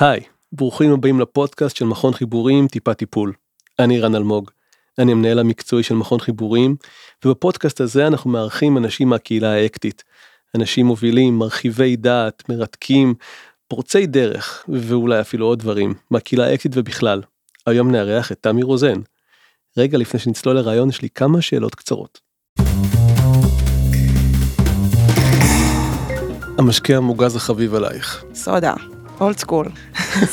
היי, ברוכים הבאים לפודקאסט של מכון חיבורים טיפה טיפול. אני רן אלמוג, אני המנהל המקצועי של מכון חיבורים, ובפודקאסט הזה אנחנו מארחים אנשים מהקהילה האקטית. אנשים מובילים, מרחיבי דעת, מרתקים, פורצי דרך, ואולי אפילו עוד דברים, מהקהילה האקטית ובכלל. היום נארח את תמי רוזן. רגע לפני שנצלול לרעיון יש לי כמה שאלות קצרות. המשקה המוגז החביב עלייך. סודה, אולד סקול,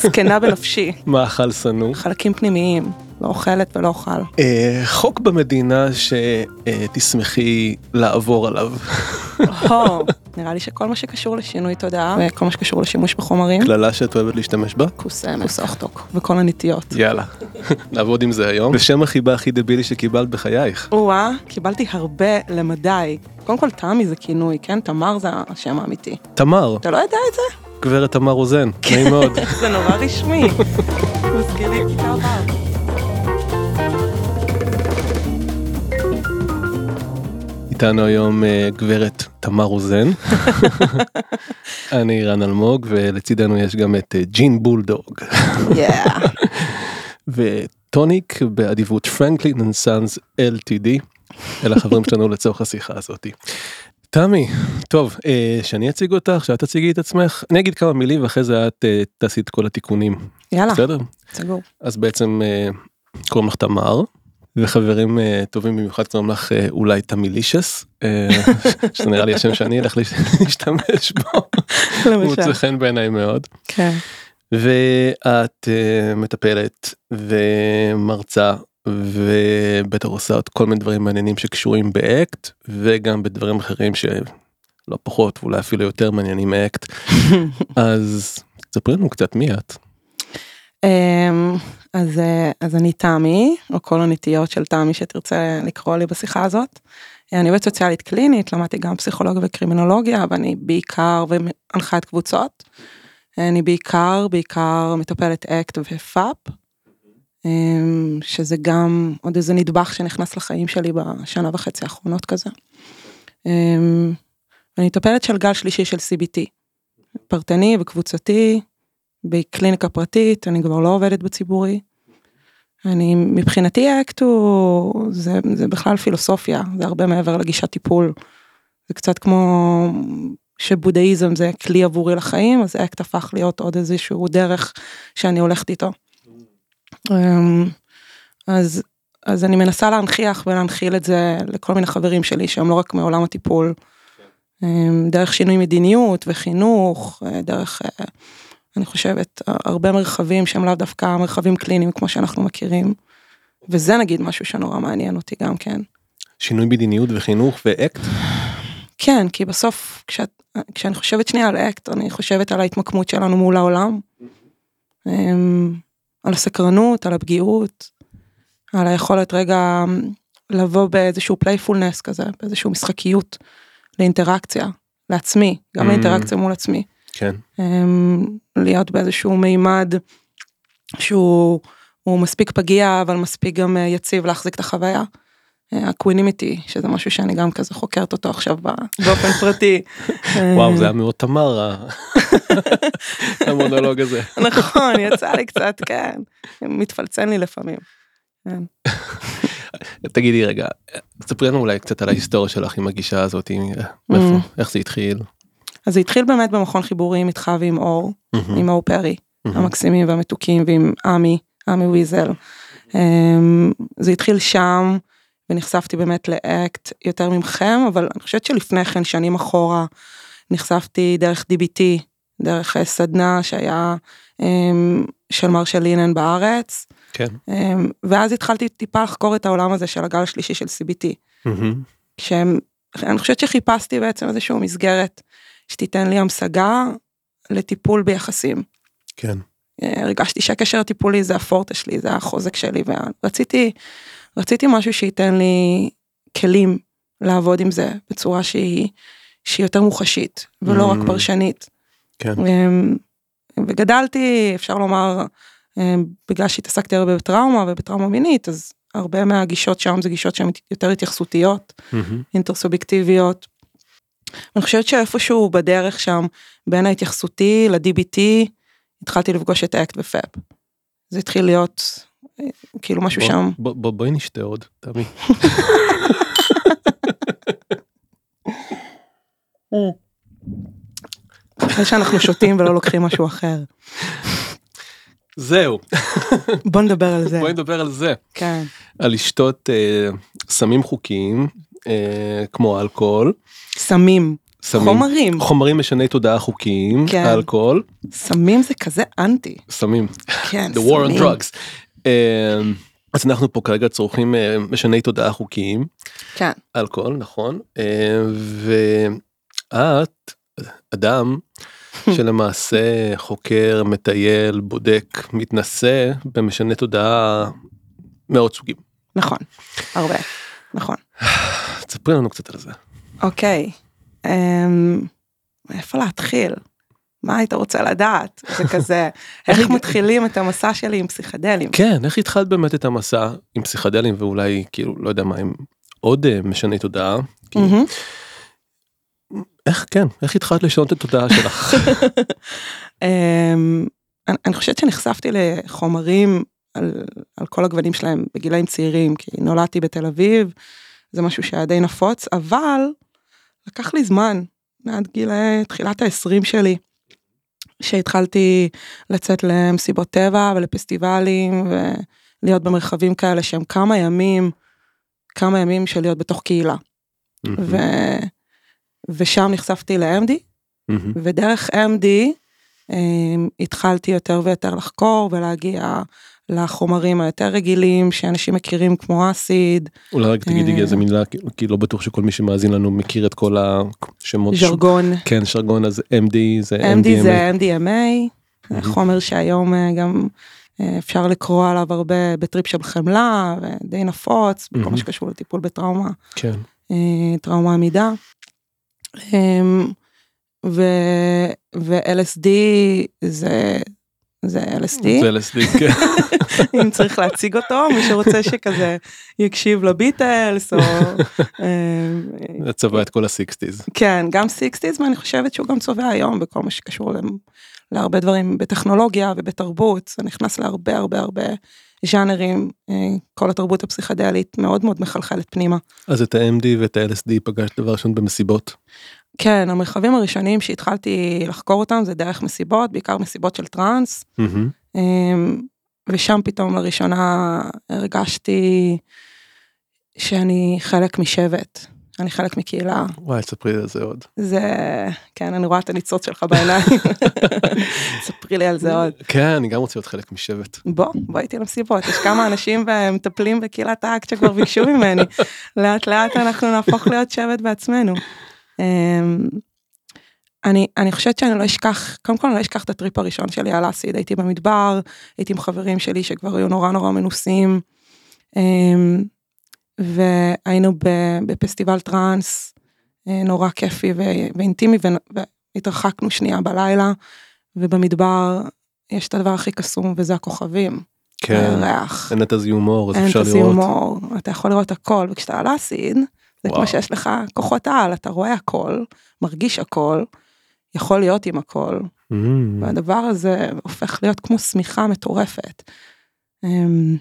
זקנה בנפשי, מאכל שנוא. חלקים פנימיים, לא אוכלת ולא אוכל. אה, חוק במדינה שתשמחי לעבור עליו. נראה לי שכל מה שקשור לשינוי תודעה וכל מה שקשור לשימוש בחומרים, קללה שאת אוהבת להשתמש בה? קוסמת, קוסוכטוק, וכל הנטיות. יאללה, נעבוד עם זה היום. ושם החיבה הכי דבילי שקיבלת בחייך. או-אה, קיבלתי הרבה למדי. קודם כל תמי זה כינוי, כן? תמר זה השם האמיתי. תמר, אתה לא יודע את זה? גברת תמר רוזן, נעים מאוד. זה נורא רשמי. מזכיר לי כיתה ו'. איתנו היום אה, גברת תמר רוזן. אני רן אלמוג ולצידנו יש גם את אה, ג'ין בולדוג. וטוניק באדיבות Franklin and Sons LTD. אלה החברים שלנו לצורך השיחה הזאתי. תמי, טוב, אה, שאני אציג אותך, שאת תציגי את עצמך, אני אגיד כמה מילים ואחרי זה את אה, תעשי את כל התיקונים. יאללה, בסדר? סגור. אז בעצם אה, קוראים לך תמר, וחברים טובים במיוחד קוראים לך אולי תמילישס, שזה נראה לי השם שאני אלך להשתמש בו, הוא למשל. מוצא חן בעיניי מאוד. כן. ואת מטפלת ומרצה ובטח עושה עוד כל מיני דברים מעניינים שקשורים באקט וגם בדברים אחרים שלא פחות ואולי אפילו יותר מעניינים מאקט. אז ספרי לנו קצת מי את. אמ, אז, אה, אז אני תמי, או כל הנטיות של תמי שתרצה לקרוא לי בשיחה הזאת. אני עובדת סוציאלית קלינית, למדתי גם פסיכולוגיה וקרימינולוגיה, ואני בעיקר מנחת קבוצות. אני בעיקר, בעיקר מטפלת ACT ו FAP, שזה גם עוד איזה נדבך שנכנס לחיים שלי בשנה וחצי האחרונות כזה. אמ, אני מטפלת של גל שלישי של CBT, פרטני וקבוצתי, בקליניקה פרטית, אני כבר לא עובדת בציבורי. אני, מבחינתי האקט הוא, זה, זה בכלל פילוסופיה, זה הרבה מעבר לגישת טיפול. זה קצת כמו שבודהיזם זה כלי עבורי לחיים, אז אקט הפך להיות עוד איזשהו דרך שאני הולכת איתו. אמ, אז, אז אני מנסה להנכיח ולהנחיל את זה לכל מיני חברים שלי שהם לא רק מעולם הטיפול. אמ, דרך שינוי מדיניות וחינוך, אה, דרך, אה, אני חושבת, הרבה מרחבים שהם לאו דווקא מרחבים קליניים כמו שאנחנו מכירים. וזה נגיד משהו שנורא מעניין אותי גם כן. שינוי מדיניות וחינוך ואקט. כן, כי בסוף כשאת, כשאני חושבת שנייה על אקט, אני חושבת על ההתמקמות שלנו מול העולם. על הסקרנות, על הפגיעות, על היכולת רגע לבוא באיזשהו פלייפולנס כזה, באיזשהו משחקיות לאינטראקציה, לעצמי, גם Mm. לאינטראקציה מול עצמי. כן. אמ, להיות באיזשהו מימד שהוא הוא מספיק פגיע אבל מספיק גם אה, יציב להחזיק את החוויה. אה, הקווינימיטי שזה משהו שאני גם כזה חוקרת אותו עכשיו באופן פרטי. וואו זה היה מאוד תמר המונולוג הזה. נכון יצא לי קצת כן מתפלצן לי לפעמים. כן. תגידי רגע, ספרי לנו אולי קצת על ההיסטוריה שלך עם הגישה הזאת, מאיפה- איך זה התחיל. אז זה התחיל באמת במכון חיבורים איתך ועם אור, עם אור פרי, המקסימים והמתוקים ועם עמי, עמי ויזל. אמ, זה התחיל שם ונחשפתי באמת לאקט יותר ממכם, אבל אני חושבת שלפני כן, שנים אחורה, נחשפתי דרך DBT, דרך אה, סדנה שהיה אמ, של מרשל לינן בארץ, כן. אמ, ואז התחלתי טיפה לחקור את העולם הזה של הגל השלישי של CBT. מהמם. שהם, אני חושבת שחיפשתי בעצם איזושהי מסגרת שתיתן לי המשגה לטיפול ביחסים. כן. אה, הרגשתי שהקשר הטיפולי זה הפורטה שלי, זה החוזק שלי, ורציתי, רציתי משהו שייתן לי כלים לעבוד עם זה בצורה שהיא, שהיא יותר מוחשית, ולא רק Mm. פרשנית. כן. אמ, וגדלתי, אפשר לומר, אמ, בגלל שהתעסקתי הרבה בטראומה ובטראומה מינית, אז הרבה מהגישות שם זה גישות שהן יותר התייחסותיות, מהמם. אינטרסובייקטיביות. אני חושבת שאיפשהו בדרך שם, בין ההתייחסותי ל-DBT, התחלתי לפגוש את אקט ופאפ. זה התחיל להיות כאילו משהו בוא- שם. בוא- בוא- בואי נשתה עוד, תמי. אחרי שאנחנו שותים ולא לוקחים משהו אחר. זהו, בוא נדבר על זה. בואי נדבר על זה. כן. על לשתות אה, סמים חוקיים, אה, כמו אלכוהול. סמים. סמים- חומרים. חומרים משני תודעה חוקיים, כן. אלכוהול, סמים זה כזה אנטי. סמים. כן, The war on drugs. אה, אז אנחנו פה כרגע צורכים אה, משני תודעה חוקיים, כן. אלכוהול, נכון. אה, ואת אדם שלמעשה חוקר, מטייל, בודק, מתנסה במשנה תודעה מאוד סוגים. נכון. הרבה. נכון. תספרי לנו קצת על זה. אוקיי. אמ, איפה להתחיל? מה היית רוצה לדעת? זה כזה, איך מתחילים את המסע שלי עם פסיכדלים? כן, איך התחלת באמת את המסע עם פסיכדלים ואולי כאילו לא יודע מה עם עוד אה, משני תודעה. כי-. איך כן, איך התחלת לשנות את התודעה שלך? אמ, אני חושבת שנחשפתי לחומרים על, על כל הגוונים שלהם בגילאים צעירים, כי נולדתי בתל אביב, זה משהו שהיה די נפוץ, אבל לקח לי זמן, עד גילי תחילת ה-20 שלי, שהתחלתי לצאת למסיבות טבע ולפסטיבלים ולהיות במרחבים כאלה שהם כמה ימים, כמה ימים של להיות בתוך קהילה. ו... ושם נחשפתי ל-MD. ודרך MD um, התחלתי יותר ויותר לחקור ולהגיע לחומרים היותר רגילים שאנשים מכירים כמו אסיד, אולי רק תגידי אה. איזה מילה כי- לא בטוח שכל מי שמאזין לנו מכיר את כל השמות. ז'רגון. כן שרגון אז MD זה MD MDMA. זה MDMA. חומר שהיום אה, גם אה, אפשר לקרוא עליו הרבה בטריפ של חמלה ודי נפוץ בכל. מה שקשור לטיפול בטראומה, כן. טראומה עמידה. אמ, ו-LSD זה זה LSD. זה LSD, כן. אם צריך להציג אותו, מי שרוצה שכזה יקשיב לביטלס, או... אה, זה צבע את כל ה sixties. כן, גם sixties, ואני חושבת שהוא גם צובע היום בכל מה שקשור להרבה דברים בטכנולוגיה ובתרבות, זה נכנס להרבה הרבה הרבה ז'אנרים, אה, כל התרבות הפסיכדלית מאוד מאוד מחלחלת פנימה. אז את ה-MD ואת ה-LSD פגשת דבר ראשון במסיבות. כן, המרחבים הראשונים שהתחלתי לחקור אותם זה דרך מסיבות, בעיקר מסיבות של טראנס. אמ, ושם פתאום לראשונה הרגשתי שאני חלק משבט, אני חלק מקהילה. וואי ספרי לי על זה עוד. זה, כן, אני רואה את הניצוץ שלך בעיניים. ספרי לי על זה עוד. כן אני גם רוצה להיות חלק משבט. בוא, בוא איתי למסיבות, יש כמה אנשים ומטפלים בקהילת האקט שכבר ביקשו ממני. לאט לאט אנחנו נהפוך להיות שבט בעצמנו. אמ, אני, אני חושבת שאני לא אשכח, קודם כל אני לא אשכח את הטריפ הראשון שלי על אסיד, הייתי במדבר, הייתי עם חברים שלי שכבר היו נורא נורא מנוסים, אמ, והיינו בפסטיבל טראנס, אה, נורא כיפי ואינטימי, והתרחקנו שנייה בלילה, ובמדבר יש את הדבר הכי קסום וזה הכוכבים. כן. ריח. אין את הזיהום אור אז אין אפשר את לראות. הסיומור, אתה יכול לראות הכל, וכשאתה על אסיד, זה וואו. כמו שיש לך כוחות על, אתה רואה הכל, מרגיש הכל, יכול להיות עם הכל, מהמם. והדבר הזה הופך להיות כמו שמיכה מטורפת. אמ,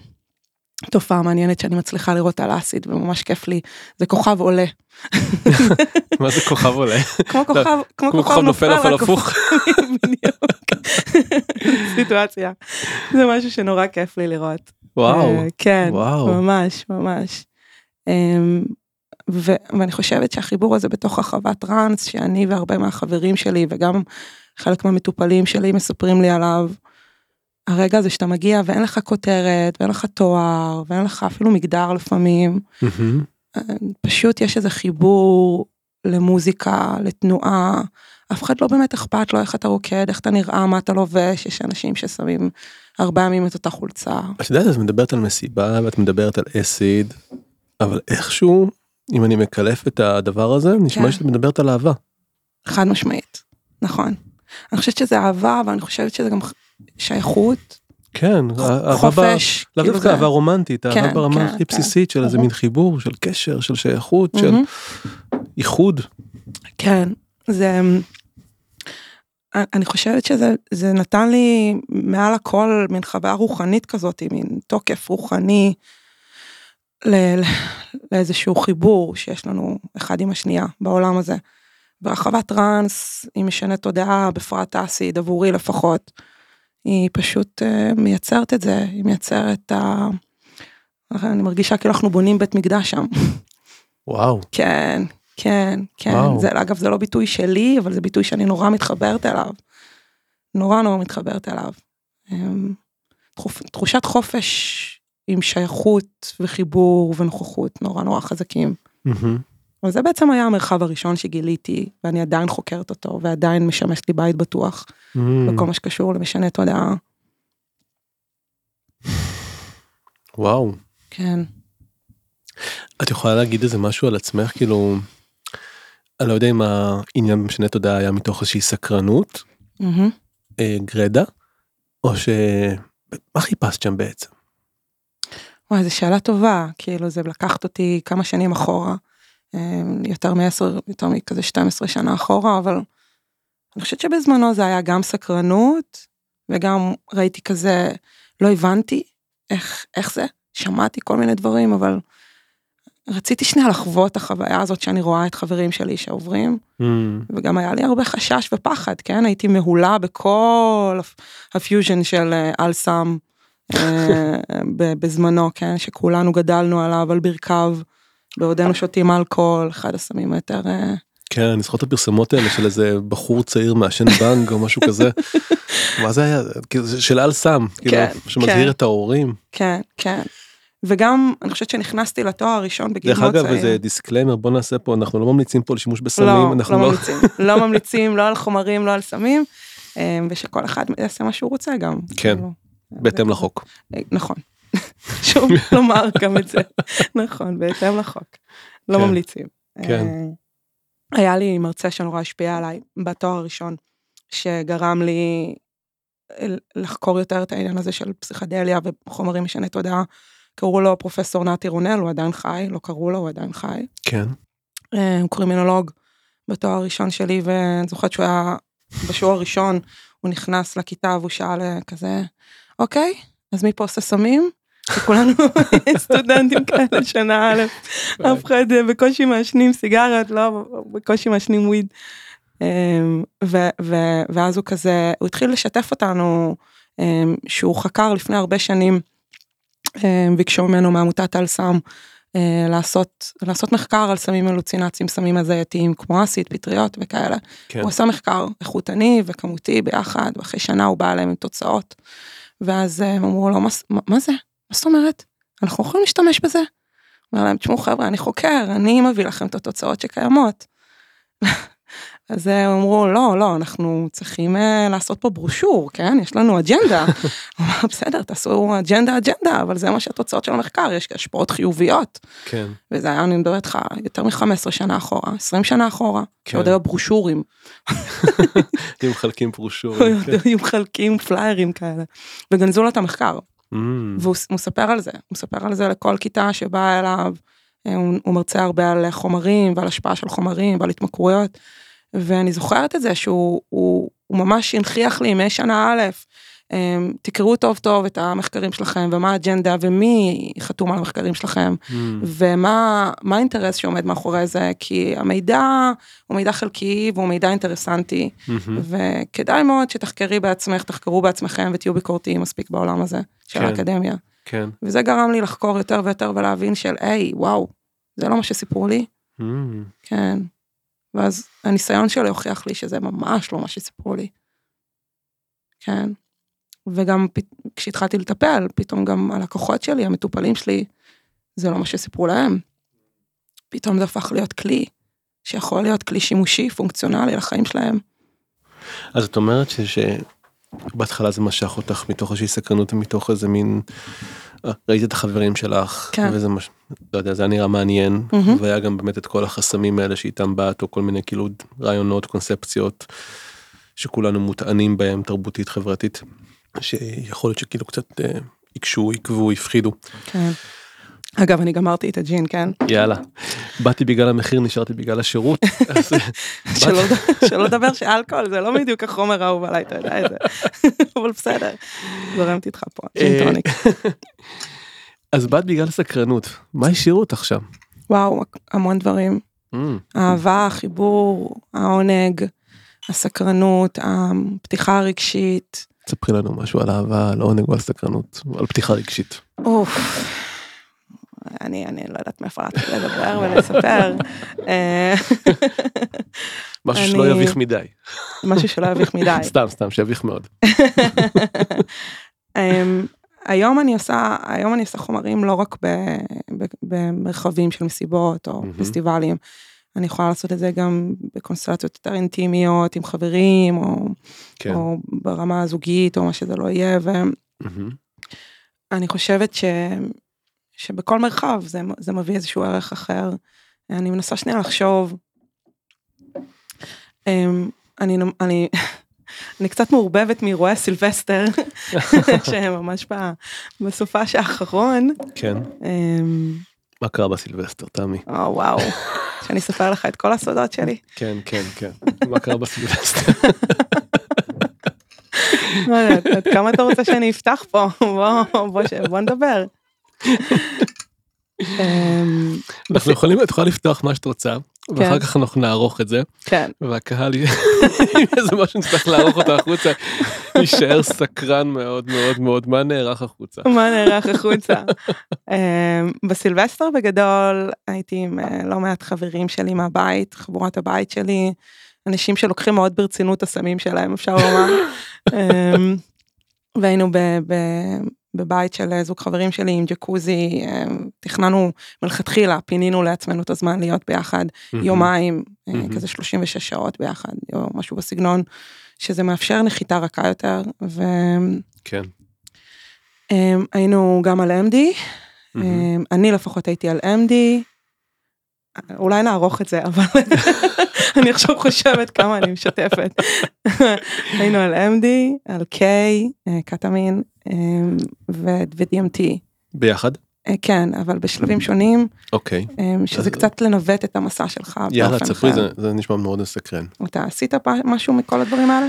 תופעה מעניינת שאני מצליחה לראות על אסיד וממש כיף לי, זה כוכב עולה, מה זה כוכב עולה? כמו כוכב, כמו כוכב נופל אבל הפוך. סיטואציה, זה משהו שנורא כיף לי לראות. וואו. אה, כן, וואו. ממש, ממש. ו- ואני חושבת שהחיבור הזה בתוך החוות טראנס, שאני והרבה מהחברים שלי וגם חלק מהמטופלים שלי מספרים לי עליו, הרגע הזה שאתה מגיע ואין לך כותרת ואין לך תואר ואין לך אפילו מגדר לפעמים, מהמם. פשוט יש איזה חיבור למוזיקה, לתנועה, אף אחד לא באמת אכפת לו איך אתה רוקד, איך אתה נראה, מה אתה לובש, יש אנשים ששמים הרבה ימים את אותה חולצה. את יודעת את מדברת על מסיבה ואת מדברת על אסיד אבל איכשהו אם אני מקלף את הדבר הזה נשמע כן. שאת מדברת על אהבה. חד משמעית, נכון. אני חושבת שזה אהבה, אבל אני חושבת שזה גם שייכות, כן. אהבה ב- חופש. לאו כאילו דווקא זה- אהבה רומנטית אהבה כן, ברמה כן, הכי כן. בסיסית של איזה. מין חיבור של קשר של שייכות של. איחוד. כן, זה... אני חושבת שזה זה נתן לי מעל הכל מין חוויה רוחנית כזאת, מין תוקף רוחני ל- לאיזשהו חיבור שיש לנו אחד עם השנייה בעולם הזה. ברחבת טראנס היא משנה תודעה, בפרט אסיד, עבורי לפחות. היא פשוט uh, מייצרת את זה, היא מייצרת את ה... אני מרגישה כאילו אנחנו בונים בית מקדש שם. וואו. כן, כן, כן. וואו. זה, אגב, זה לא ביטוי שלי, אבל זה ביטוי שאני נורא מתחברת אליו. נורא נורא מתחברת אליו. אמ, תחושת חופש עם שייכות וחיבור ונוכחות נורא נורא חזקים. אבל זה בעצם היה המרחב הראשון שגיליתי, ואני עדיין חוקרת אותו, ועדיין משמש לי בית בטוח, מהמם. בכל מה שקשור למשנה תודעה. וואו. כן. את יכולה להגיד איזה משהו על עצמך כאילו. אני לא יודע אם העניין במשנה תודעה היה מתוך איזושהי סקרנות מהמם. אה, גרדה או ש... מה חיפשת שם בעצם? וואי, זו שאלה טובה, כאילו זה לקחת אותי כמה שנים אחורה, אמ, יותר מעשר, יותר מכזה 12 שנה אחורה, אבל אני חושבת שבזמנו זה היה גם סקרנות, וגם ראיתי כזה, לא הבנתי איך, איך זה, שמעתי כל מיני דברים, אבל רציתי שנייה לחוות את החוויה הזאת שאני רואה את חברים שלי שעוברים, מהמם. וגם היה לי הרבה חשש ופחד, כן? הייתי מהולה בכל הפ- הפיוז'ן של אה, אל-סם אה, ב- בזמנו, כן? שכולנו גדלנו עליו, על ברכיו, בעודנו שותים אלכוהול, אחד הסמים היותר... אה, כן אני זוכר את הפרסומות האלה של איזה בחור צעיר מעשן בנג או משהו כזה. מה זה היה? כאילו, של על סם. כאילו, כן, שמזהיר כן. את ההורים. כן, כן. וגם, אני חושבת שנכנסתי לתואר הראשון בגיל דרך מאוד אגב צעיר. איזה disclaimer בוא נעשה פה אנחנו לא ממליצים פה לשימוש בסמים לא, לא לא. ממליצים, לא ממליצים, לא על חומרים, לא על סמים, אה, ושכל אחד יעשה מה שהוא רוצה גם. כן, כאילו, בהתאם לחוק. אה, נכון. חשוב לומר גם את זה. נכון, בהתאם לחוק. לא כן, ממליצים. כן. אה, היה לי מרצה שנורא השפיע עליי בתואר הראשון, שגרם לי אה, לחקור יותר את העניין הזה של פסיכדליה וחומרים משני תודעה. קראו לו פרופסור נתי רונל, הוא עדיין חי, לא קראו לו, הוא עדיין חי. כן. הוא קרימינולוג בתואר הראשון שלי, ואני זוכרת שהוא היה בשיעור הראשון, הוא נכנס לכיתה והוא שאל אה, כזה, אוקיי, אז מי פה עושה סמים? וכולנו סטודנטים כאלה שנה א', אף אחד אה, בקושי מעשנים סיגריות, לא, בקושי מעשנים וויד. אמ, ואז הוא כזה, הוא התחיל לשתף אותנו אמ, שהוא חקר לפני הרבה שנים, אמ, ביקשו ממנו מעמותת אל סם לעשות, לעשות מחקר על סמים הלוצינציים, סמים הזייתיים כמו אסיד, פטריות וכאלה. כן. הוא עשה מחקר איכותני וכמותי ביחד, ואחרי שנה הוא בא אליהם עם תוצאות. ואז אה, הם אמרו לו, מה, מה, זה? מה זאת אומרת? אנחנו יכולים להשתמש בזה? אומר להם, תשמעו חבר'ה, אני חוקר, אני מביא לכם את התוצאות שקיימות. אז אה, הם אמרו, לא, לא, אנחנו צריכים אה, לעשות פה ברושור, כן? יש לנו אג'נדה. הוא אמר, בסדר, תעשו אג'נדה, אג'נדה, אבל זה מה שהתוצאות של המחקר, יש השפעות חיוביות. כן. וזה היה, אני מדברת איתך, יותר מ-15 שנה אחורה, 20 שנה אחורה, כן. שעוד היו ברושורים. הם מחלקים פרושורים. כן. היו מחלקים פליירים כאלה. וגנזו לו את המחקר. אמ, והוא הוא מספר על זה, הוא מספר על זה לכל כיתה שבאה אליו, אה, הוא מרצה הרבה על חומרים ועל השפעה של חומרים ועל התמכרויות, ואני זוכרת את זה שהוא הוא, הוא ממש הנכיח לי משנה א', אה, תקראו טוב טוב את המחקרים שלכם ומה האג'נדה ומי חתום על המחקרים שלכם אמ, ומה מה האינטרס שעומד מאחורי זה כי המידע הוא מידע חלקי והוא מידע אינטרסנטי אמ, וכדאי מאוד שתחקרי בעצמך תחקרו בעצמכם ותהיו ביקורתיים מספיק בעולם הזה של כן. האקדמיה. כן. וזה גרם לי לחקור יותר ויותר ולהבין של היי וואו זה לא מה שסיפרו לי אמ, כן. ואז הניסיון שלי הוכיח לי שזה ממש לא מה שסיפרו לי. כן. וגם כשהתחלתי לטפל פתאום גם הלקוחות שלי המטופלים שלי זה לא מה שסיפרו להם. פתאום זה הפך להיות כלי שיכול להיות כלי שימושי פונקציונלי לחיים שלהם. אז את אומרת שבהתחלה זה משך אותך מתוך איזושהי סקרנות ומתוך איזה מין ראית את החברים שלך כן. וזה מש... לא יודע זה היה נראה מעניין מהמם. והיה גם באמת את כל החסמים האלה שאיתם באת או כל מיני כאילו רעיונות קונספציות שכולנו מוטענים בהם תרבותית חברתית שיכול להיות שכאילו קצת אה, עיקשו עיכבו הפחידו כן. אגב, אני גמרתי את הג'ין, כן? יאללה. באתי בגלל המחיר, נשארתי בגלל השירות. אה, שלא לדבר שאלכוהול זה לא בדיוק החומר האהוב עליי, אתה יודע את זה. אבל בסדר, זורמת איתך פה, אה, ג'ין טוניק. אז באת בגלל סקרנות. מה השאירו אותך שם? וואו, המון דברים. Mm, האהבה, החיבור, העונג, הסקרנות, הפתיחה הרגשית. ספרי לנו משהו על אהבה, על עונג ועל סקרנות, על פתיחה רגשית. אוף. אני, אני לא יודעת מאיפה להתחיל לדבר ולספר. אה, משהו שלא יביך מדי. משהו שלא יביך מדי. סתם, סתם, שיביך מאוד. אמ, היום אני עושה, היום אני עושה חומרים לא רק ב, ב, במרחבים של מסיבות או. פסטיבלים. אני יכולה לעשות את זה גם בקונסטלציות יותר אינטימיות עם חברים או, כן. או ברמה הזוגית או מה שזה לא יהיה ואני מהמם. חושבת ש, שבכל מרחב זה, זה מביא איזשהו ערך אחר. אני מנסה שנייה לחשוב. אמ, אני, אני, אני קצת מעורבבת מאירועי סילבסטר שהם ממש ב- בסופש האחרון. כן. אמ, מה קרה בסילבסטר, תמי? או וואו, שאני אספר לך את כל הסודות שלי. כן, כן, כן. מה קרה בסילבסטר? לא יודעת, עד כמה אתה רוצה שאני אפתח פה? בוא, בוא, ש- בוא נדבר. אמ, אנחנו יכולים, את יכולה לפתוח מה שאת רוצה, ואחר כך אנחנו נערוך את זה, כן, והקהל, איזה משהו נצטרך לערוך אותו החוצה, יישאר סקרן מאוד מאוד מאוד, מה נערך החוצה? מה נערך החוצה? אמ, בסילבסטר בגדול הייתי עם אה, לא מעט חברים שלי מהבית, חבורת הבית שלי, אנשים שלוקחים מאוד ברצינות את הסמים שלהם אפשר לומר. אמ, והיינו בבית של זוג חברים שלי עם ג'קוזי, אמ, תכננו מלכתחילה, פינינו לעצמנו את הזמן להיות ביחד יומיים, אה, מהמם. כזה 36 שעות ביחד, או משהו בסגנון, שזה מאפשר נחיתה רכה יותר, כן. והיינו גם על MD, מהמם. אמ, אני לפחות הייתי על MD, אולי נערוך את זה, אבל אני עכשיו חושבת כמה אני משתפת. היינו על MD, על K, אה, קטמין אמ, ו- ו-DMT. ביחד? אה, כן, אבל בשלבים שונים, אוקיי. אמ, שזה קצת לנווט את המסע שלך יאללה, תספרי. זה- זה נשמע מאוד מסקרן. אתה עשית משהו מכל הדברים האלה?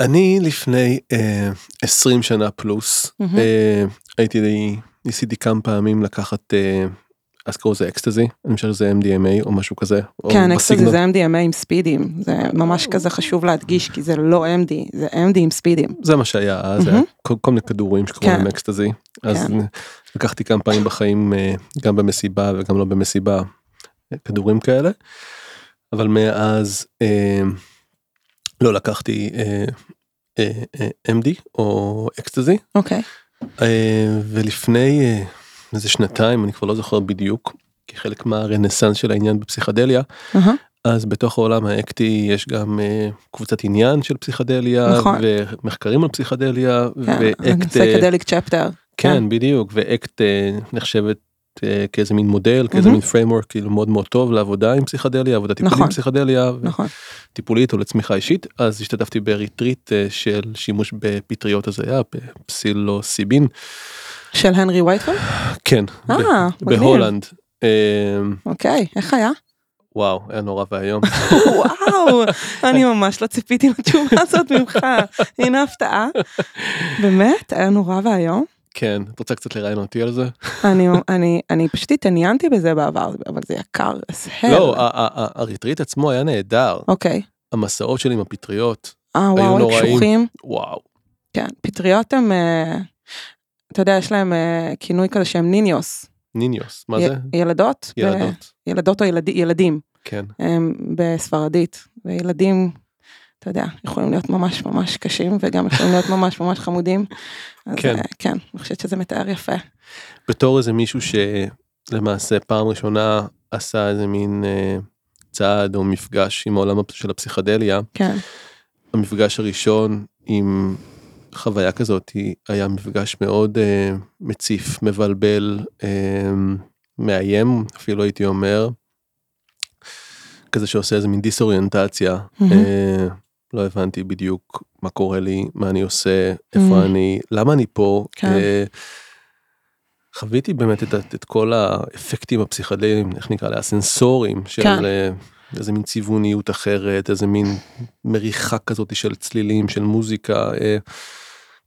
אני לפני אה, 20 שנה פלוס. אה, הייתי, ניסיתי כמה פעמים לקחת, אה, אז קראו לזה אקסטזי, אני חושב שזה MDMA או משהו כזה. כן, אקסטזי. זה MDMA עם ספידים, זה ממש כזה חשוב להדגיש, כי זה לא MD, זה MD עם ספידים. זה מה שהיה אז, מהמם. היה כל, מיני כדורים שקוראים כן. להם אקסטזי. אז כן. לקחתי כמה פעמים בחיים, אה, גם במסיבה וגם לא במסיבה, אה, כדורים כאלה. אבל מאז אה, לא לקחתי MD או אקסטזי. אוקיי, ולפני אה, איזה שנתיים, אני כבר לא זוכר בדיוק, כחלק מהרנסאנס של העניין בפסיכדליה, אהה, אז בתוך העולם האקטי יש גם אה, קבוצת עניין של פסיכדליה, נכון. ומחקרים על פסיכדליה, כן, ואקט, אה, סקדליק צ'פטר. כן בדיוק, ואקט אה, נחשבת אה, כאיזה מין מודל, כאיזה מהמם. מין framework כאילו מאוד מאוד טוב לעבודה עם פסיכדליה, עבודה טיפולית נכון. עם פסיכדליה, נכון, טיפולית או לצמיחה אישית, אז השתתפתי בריטריט אה, של שימוש בפטריות הזיה, בפסילוסיבין, של Henry Whitfield? כן, ב- אה. בהולנד. אה, אוקיי, איך היה? וואו, היה נורא ואיום. וואו, אני ממש לא ציפיתי לתשובה הזאת ממך. הנה הפתעה. באמת? היה נורא ואיום? כן, את רוצה קצת לראיין אותי על זה? אני, אני, אני פשוט התעניינתי בזה בעבר, אבל זה יקר as hell. לא, הריטריט עצמו היה נהדר. אוקיי. המסעות שלי עם הפטריות, אה, היו וואו, הם נוראים. קשוחים. וואו. כן, פטריות הם, אה, אתה יודע, יש להם אה, כינוי כזה שהם ניניוס. ניניוס, מה זה? ילדות? ילדות. ילדות או ילד, ילדים, כן. הם בספרדית. וילדים, אתה יודע, יכולים להיות ממש ממש קשים, וגם יכולים להיות ממש ממש חמודים. אז כן. אה, כן, אני חושבת שזה מתאר יפה. בתור איזה מישהו שלמעשה פעם ראשונה עשה איזה מין אה, צעד או מפגש עם העולם של הפסיכדליה, כן, המפגש הראשון עם חוויה כזאת היה מפגש מאוד אה, מציף, מבלבל, אה, מאיים, אפילו הייתי אומר, כזה שעושה איזה מין דיסאוריינטציה. מהמם. אה, לא הבנתי בדיוק מה קורה לי, מה אני עושה, איפה. אני, למה אני פה. כן. אה, חוויתי באמת את, את כל האפקטים הפסיכדליים, איך נקרא לזה, הסנסוריים של כן. אה, איזה מין צבעוניות אחרת, איזה מין מריחה כזאת של צלילים, של מוזיקה, אה,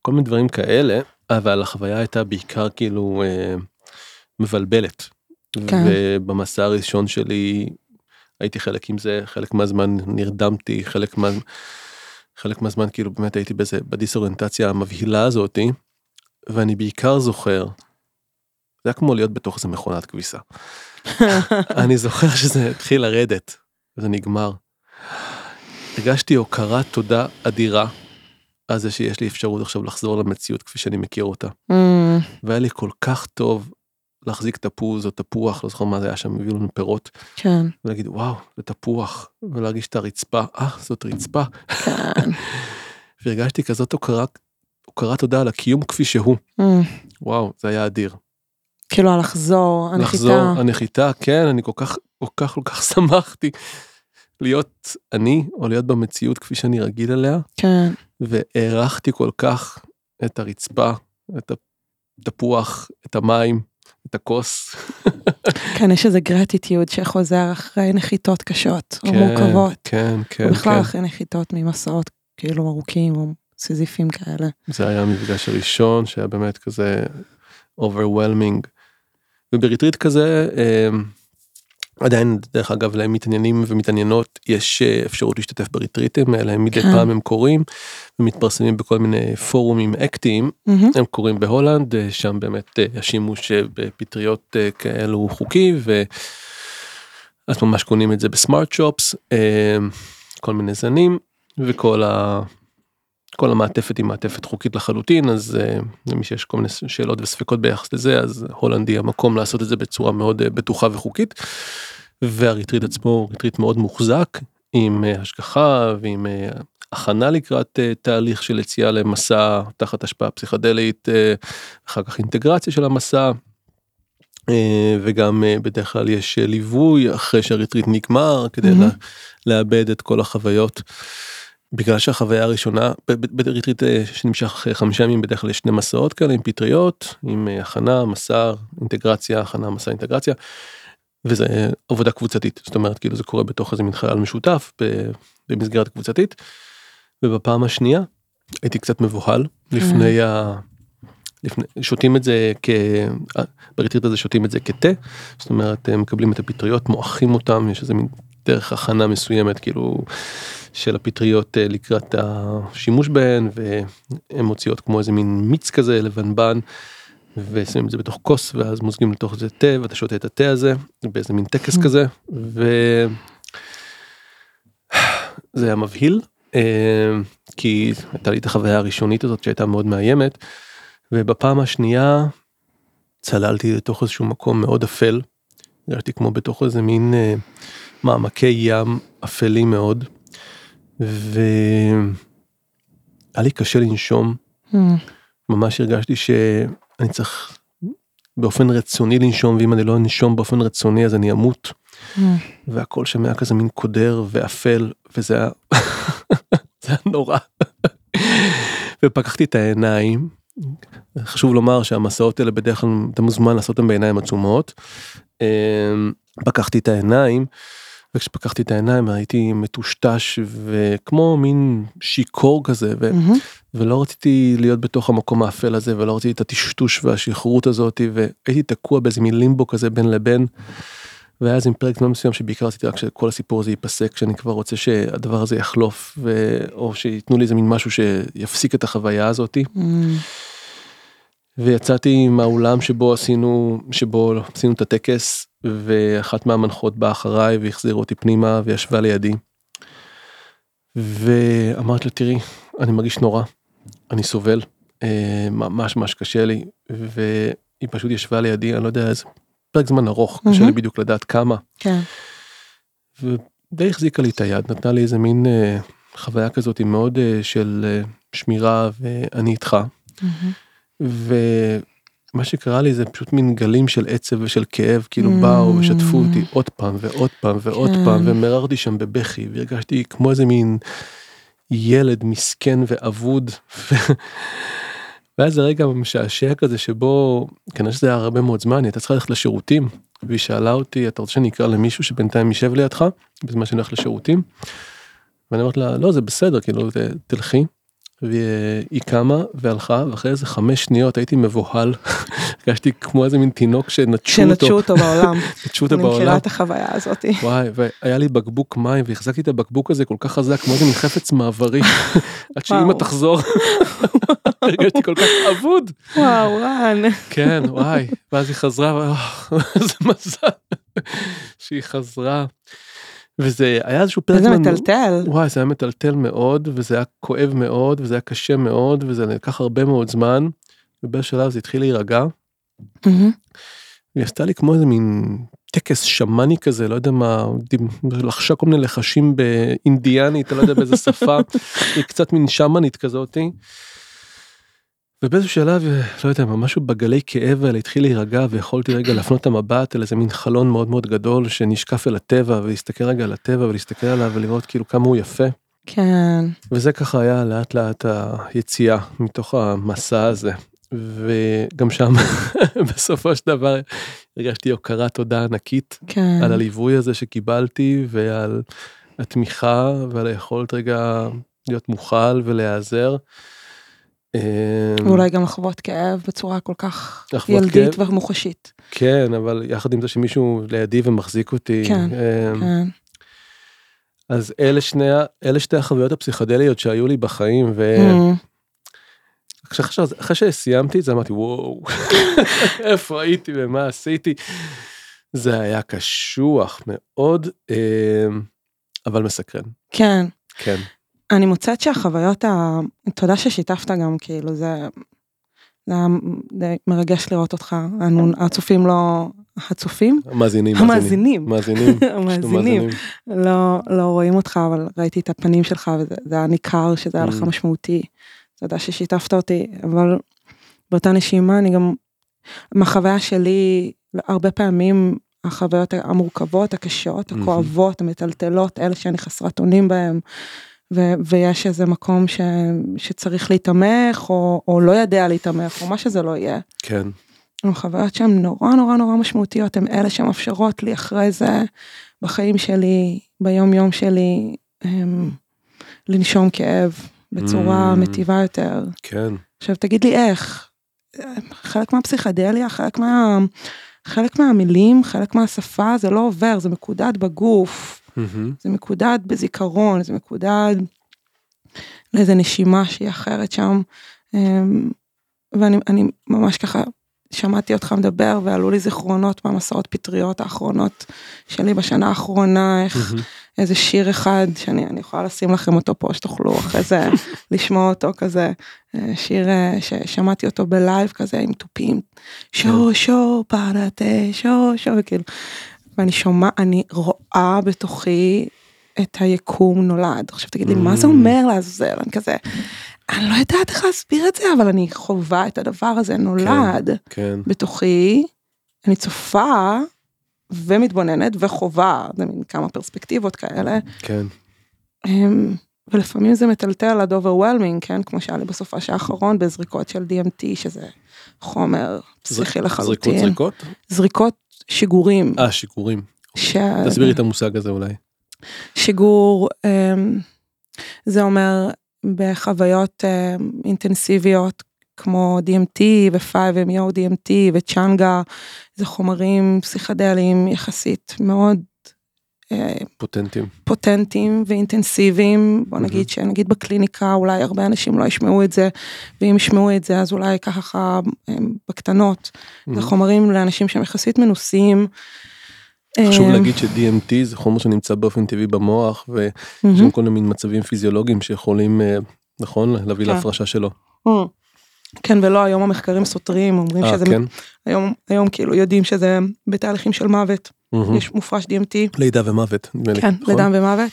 כל מיני דברים כאלה, אבל החוויה הייתה בעיקר כאילו אה, מבלבלת. כן. ובמסע הראשון שלי הייתי חלק עם זה, חלק מהזמן נרדמתי, חלק מה... חלק מהזמן כאילו באמת הייתי בזה בדיסאוריינטציה המבהילה הזאתי ואני בעיקר זוכר. זה היה כמו להיות בתוך איזה מכונת כביסה. אני זוכר שזה התחיל לרדת וזה נגמר. הרגשתי הוקרת תודה אדירה על זה שיש לי אפשרות עכשיו לחזור למציאות כפי שאני מכיר אותה. Mm, והיה לי כל כך טוב להחזיק תפוז או תפוח לא זוכר מה זה היה שם הביאו לנו פירות. כן, ולהגיד וואו זה תפוח. ולהרגיש את הרצפה. אה זאת רצפה. כן. והרגשתי כזאת הוקרה הוקרת תודה על הקיום כפי שהוא. Mm, וואו זה היה אדיר. כאילו לחזור, לחזור הנחיתה. הנחיתה כן אני כל כך כל כך כל כך שמחתי להיות אני או להיות במציאות כפי שאני רגיל אליה. כן, והערכתי כל כך את הרצפה את התפוח את המים את הכוס כן, יש איזה gratitude שחוזר אחרי נחיתות קשות או כן, מורכבות. כן כן בכלל כן אחרי נחיתות ממסעות כאילו ארוכים או סיזיפיים כאלה. זה היה המפגש הראשון שהיה באמת כזה overwhelming. ובריטריט כזה אה, עדיין דרך אגב למתעניינים ומתעניינות יש אה, אפשרות להשתתף בריטריטים האלה הם מדי כן. פעם הם קורים ומתפרסמים בכל מיני פורומים אקטיים מהמם. הם קורים בהולנד אה, שם באמת אה, השימוש אה, בפטריות אה, כאלו הוא חוקי ואז ממש קונים את זה ב smart shops אה, כל מיני זנים וכל ה... כל המעטפת היא מעטפת חוקית לחלוטין אז אה, למי שיש כל מיני שאלות וספקות ביחס לזה אז הולנד זה המקום לעשות את זה בצורה מאוד אה, בטוחה וחוקית. והריטריט עצמו הוא ריטריט מאוד מוחזק עם אה, השגחה ועם הכנה לקראת תהליך של יציאה למסע תחת השפעה פסיכדלית אחר כך אינטגרציה של המסע. וגם בדרך כלל יש ליווי אחרי שהריטריט נגמר כדי. לה- לאבד את כל החוויות. בגלל שהחוויה הראשונה בריטריט אה, שנמשך אה, חמישה ימים בדרך כלל יש שני מסעות כאלה עם פטריות עם אה, הכנה מסע אינטגרציה הכנה מסע אינטגרציה. וזה עבודה קבוצתית זאת אומרת כאילו זה קורה בתוך איזה מין חלל משותף במסגרת קבוצתית. ובפעם השנייה הייתי קצת מבוהל לפני ה... לפני, שותים את זה כ... בריטריט הזה שותים את זה כתה, זאת אומרת מקבלים את הפטריות, מועכים אותם, יש איזה מין דרך הכנה מסוימת כאילו של הפטריות אה, לקראת השימוש בהן והן מוציאות כמו איזה מין מיץ כזה לבנבן ושמים את זה בתוך כוס ואז מוזגים לתוך זה תה ואתה שותה את התה הזה באיזה מין טקס כזה וזה היה מבהיל אה, כי הייתה לי את החוויה הראשונית הזאת שהייתה מאוד מאיימת ובפעם השנייה צללתי לתוך איזשהו מקום מאוד אפל. הרגשתי כמו בתוך איזה מין אה, מעמקי ים אפלים מאוד. והיה לי קשה לנשום, Mm, ממש הרגשתי שאני צריך באופן רצוני לנשום, ואם אני לא אנשום באופן רצוני אז אני אמות. mm, והכל שם היה כזה מין קודר ואפל, וזה היה, היה נורא. ופקחתי את העיניים. חשוב לומר שהמסעות האלה בדרך כלל אתה מוזמן לעשות אותם בעיניים עצומות. אמ, פקחתי את העיניים, וכשפקחתי את העיניים הייתי מטושטש וכמו מין שיכור כזה, ו... מהמם. ולא רציתי להיות בתוך המקום האפל הזה ולא רציתי את הטשטוש והשחררות הזאת והייתי תקוע באיזה מין לימבו כזה בין לבין. והיה איזה פרק זמן מסוים שבעיקר רציתי רק שכל הסיפור הזה ייפסק שאני כבר רוצה שהדבר הזה יחלוף ו... או שייתנו לי איזה מין משהו שיפסיק את החוויה הזאתי. Mm, ויצאתי מהאולם שבו עשינו שבו עשינו את הטקס ואחת מהמנחות באה אחריי והחזירה אותי פנימה וישבה לידי. ואמרת לה תראי אני מרגיש נורא אני סובל אה, ממש ממש קשה לי והיא פשוט ישבה לידי אני לא יודע איזה פרק זמן ארוך קשה לי. בדיוק לדעת כמה כן. ודי החזיקה לי את היד נתנה לי איזה מין אה, חוויה כזאת מאוד אה, של אה, שמירה ואני איתך. מהמם. ומה שקרה לי זה פשוט מין גלים של עצב ושל כאב כאילו Mm. באו ושטפו אותי עוד פעם ועוד פעם ועוד כן. פעם ומררתי שם בבכי והרגשתי כמו איזה מין ילד מסכן ואבוד. ו- והיה איזה רגע משעשע כזה שבו כנראה שזה היה הרבה מאוד זמן, היא הייתה צריכה ללכת לשירותים, והיא שאלה אותי, אתה רוצה שאני אקרא למישהו שבינתיים יישב לידך, בזמן שאני הולך לשירותים? ואני אומרת לה, לא, זה בסדר, כאילו, תלכי. והיא קמה והלכה, ואחרי איזה חמש שניות הייתי מבוהל, הרגשתי כמו איזה מין תינוק שנטשו אותו, שנטשו אותו בעולם. נטשו אותו אני מכירה בעולם. את החוויה הזאת. וואי, והיה לי בקבוק מים והחזקתי את הבקבוק הזה כל כך חזק כמו איזה מין חפץ מעברי עד שאמא. תחזור. הרגשתי כל כך אבוד. וואו, רן. כן, וואי, ואז היא חזרה, איזה מזל שהיא חזרה. וזה היה איזשהו פרק זמן- מטלטל. וואי, זה היה מטלטל מאוד, וזה היה כואב מאוד, וזה היה קשה מאוד, וזה לקח הרבה מאוד זמן. ובאיזשהו שלב זה התחיל להירגע. היא עשתה לי כמו איזה מין טקס שמאני כזה, לא יודע מה, לחשה כל מיני לחשים באינדיאנית, אני לא יודע באיזה שפה, היא קצת מין שמאנית כזאתי. ובאיזשהו שלב, לא יודע, מה, משהו בגלי כאב האלה התחיל להירגע ויכולתי רגע להפנות את המבט אל איזה מין חלון מאוד מאוד גדול שנשקף אל הטבע ולהסתכל רגע על הטבע ולהסתכל עליו ולראות כאילו כמה הוא יפה. כן. וזה ככה היה לאט לאט היציאה מתוך המסע הזה. וגם שם בסופו של דבר הרגשתי הוקרת תודה ענקית כן. על הליווי הזה שקיבלתי ועל התמיכה ועל היכולת רגע להיות מוכל ולהיעזר. אמ, ואולי גם לחוות כאב בצורה כל כך ילדית כאב. ומוחשית. כן אבל יחד עם זה שמישהו לידי ומחזיק אותי. כן, אמ, כן. אז אלה שני אלה שתי החוויות הפסיכדליות שהיו לי בחיים ו... אחרי, אחרי, אחרי שסיימתי את זה אמרתי וואו איפה הייתי ומה עשיתי. זה היה קשוח מאוד אמ, אבל מסקרן כן. כן אני מוצאת שהחוויות ה... תודה ששיתפת גם, כאילו, זה... זה היה די מרגש לראות אותך. אנו, הצופים לא... הצופים? המאזינים המאזינים. מאזינים המאזינים. לא, לא רואים אותך, אבל ראיתי את הפנים שלך, וזה זה היה ניכר שזה היה לך Mm. משמעותי. תודה ששיתפת אותי, אבל באותה נשימה אני גם, מהחוויה שלי, הרבה פעמים החוויות המורכבות, הקשות. הכואבות, המטלטלות, אלה שאני חסרת אונים בהם, ו- ויש איזה מקום ש- שצריך להתמך, או, או לא יודע להתמך, או מה שזה לא יהיה. כן חוויות שהן נורא נורא נורא משמעותיות, הן אלה שמאפשרות לי אחרי זה, בחיים שלי, ביום יום שלי, הם, לנשום כאב בצורה Mm. מטיבה יותר. כן עכשיו תגיד לי איך, חלק מהפסיכדליה, חלק מה... חלק מהמילים, חלק מהשפה, זה לא עובר, זה מקודד בגוף, מהמם. זה מקודד בזיכרון, זה מקודד לאיזה נשימה שהיא אחרת שם. אמ, ואני אני ממש ככה שמעתי אותך מדבר ועלו לי זיכרונות מהמסעות פטריות האחרונות שלי בשנה האחרונה, איך מהמם. איזה שיר אחד שאני אני יכולה לשים לכם אותו פה שתוכלו אחרי זה לשמוע אותו כזה אה, שיר אה, ששמעתי אותו בלייב כזה עם תופים שו שו פרטה שו שו וכאילו ואני שומע אני רואה בתוכי את היקום נולד. עכשיו תגיד לי מה זה Mm. אומר לעזאזל? אני כזה אני לא יודעת איך להסביר את זה אבל אני חווה את הדבר הזה נולד כן. בתוכי. אני צופה ומתבוננת וחווה זה מין כמה פרספקטיבות כאלה. כן. אמ, ולפעמים זה מטלטל עד overwhelming כן? כמו שהיה לי בסופש האחרון בזריקות של DMT שזה חומר פסיכי זריקות לחלוטין. זריקות? זריקות שיגורים. אה שיגורים. ש- תסבירי את המושג הזה אולי. שיגור אמ, זה אומר בחוויות אמ, אינטנסיביות כמו DMT ו-5MO DMT וצ'אנגה זה חומרים פסיכדליים יחסית מאוד אה, פוטנטים פוטנטיים ואינטנסיביים בוא נגיד שנגיד בקליניקה אולי הרבה אנשים לא ישמעו את זה ואם ישמעו את זה אז אולי ככה בקטנות זה חומרים לאנשים שהם יחסית מנוסים. חשוב אמ, להגיד ש-DMT זה חומר שנמצא באופן טבעי במוח ויש. שם כל מיני מצבים פיזיולוגיים שיכולים אה, נכון להביא כן. להפרשה שלו. Mm. כן ולא היום המחקרים סותרים אומרים אה שזה כן? היום היום כאילו יודעים שזה בתהליכים של מוות מהמם. יש מופרש DMT לידה ומוות. כן נכון? לידה ומוות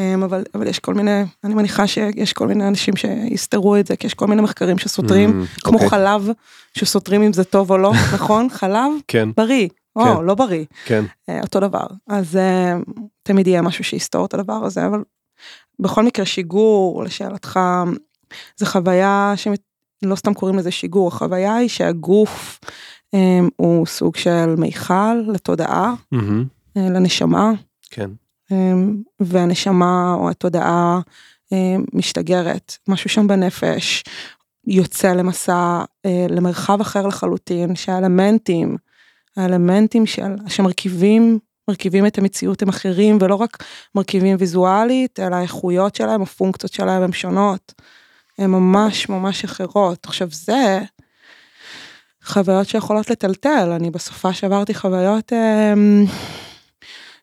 אמ, אבל אבל יש כל מיני אני מניחה שיש כל מיני אנשים שיסתרו את זה כי יש כל מיני מחקרים שסותרים Mm, כמו אוקיי. חלב שסותרים אם זה טוב או לא נכון חלב כן בריא כן. או לא בריא כן אה, אותו דבר אז אה, תמיד יהיה משהו שיסתור את הדבר הזה אבל בכל מקרה שיגור לשאלתך זה חוויה לא סתם קוראים לזה שיגור, החוויה היא שהגוף אמ, הוא סוג של מיכל לתודעה, מהמם. אה, לנשמה, כן. אמ, והנשמה או התודעה אמ, משתגרת, משהו שם בנפש יוצא למסע, אה, למרחב אחר לחלוטין, שהאלמנטים, האלמנטים של, שמרכיבים, מרכיבים את המציאות הם אחרים ולא רק מרכיבים ויזואלית, אלא האיכויות שלהם, הפונקציות שלהם הן שונות, הן ממש ממש אחרות. עכשיו זה חוויות שיכולות לטלטל, אני בסופה שעברתי חוויות אמ,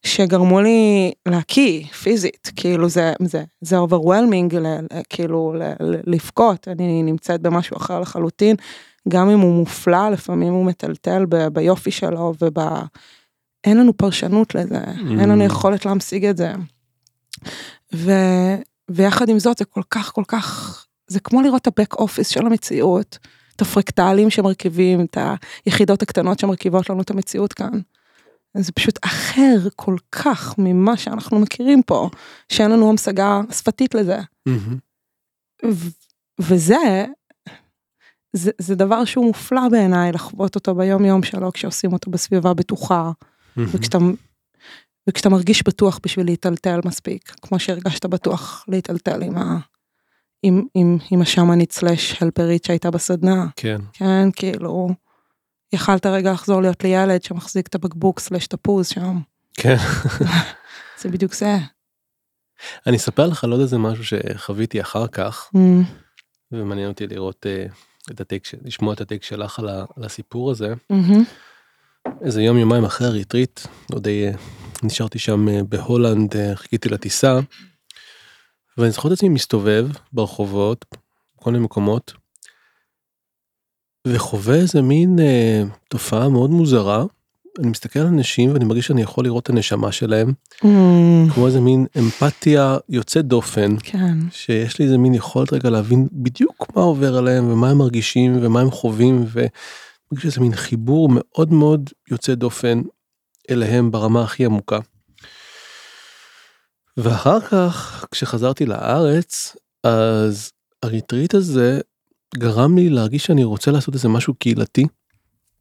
שגרמו לי להקיא פיזית, כאילו זה, זה, זה overwhelming, כאילו לבכות, אני נמצאת במשהו אחר לחלוטין, גם אם הוא מופלא, לפעמים הוא מטלטל ב, ביופי שלו וב... אין לנו פרשנות לזה, אין לנו Mm. יכולת להמשיג את זה. ו, ויחד עם זאת זה כל כך כל כך, זה כמו לראות את הבק אופיס של המציאות, את הפרקטלים שמרכיבים, את היחידות הקטנות שמרכיבות לנו את המציאות כאן. זה פשוט אחר כל כך ממה שאנחנו מכירים פה, שאין לנו המשגה שפתית לזה. ו- וזה, זה, זה דבר שהוא מופלא בעיניי לחוות אותו ביום יום שלו כשעושים אותו בסביבה בטוחה מהמם. וכשאתה, וכשאתה מרגיש בטוח בשביל להיטלטל מספיק כמו שהרגשת בטוח להיטלטל עם, ה, עם, עם, עם השמאנית סלאש הלפרית שהייתה בסדנה כן. כן כאילו יכלת רגע לחזור להיות לי ילד שמחזיק את הבקבוק סלאש תפוז שם כן. זה בדיוק זה. אני אספר לך על עוד איזה משהו שחוויתי אחר כך, Mm, ומעניין אותי לראות אה, את הטייק, לשמוע את הטייק שלך על ה- על הסיפור הזה. מהמם, איזה יום יומיים אחרי הריטריט, עוד אה, נשארתי שם אה, בהולנד, חיכיתי לטיסה, ואני זוכר את עצמי מסתובב ברחובות, בכל מיני מקומות, וחווה איזה מין אה, תופעה מאוד מוזרה. אני מסתכל על אנשים ואני מרגיש שאני יכול לראות את הנשמה שלהם, mm, כמו איזה מין אמפתיה יוצאת דופן, כן. שיש לי איזה מין יכולת רגע להבין בדיוק מה עובר עליהם ומה הם מרגישים ומה הם חווים ומרגיש איזה מין חיבור מאוד מאוד יוצא דופן אליהם ברמה הכי עמוקה. ואחר כך כשחזרתי לארץ אז הריטריט הזה גרם לי להרגיש שאני רוצה לעשות איזה משהו קהילתי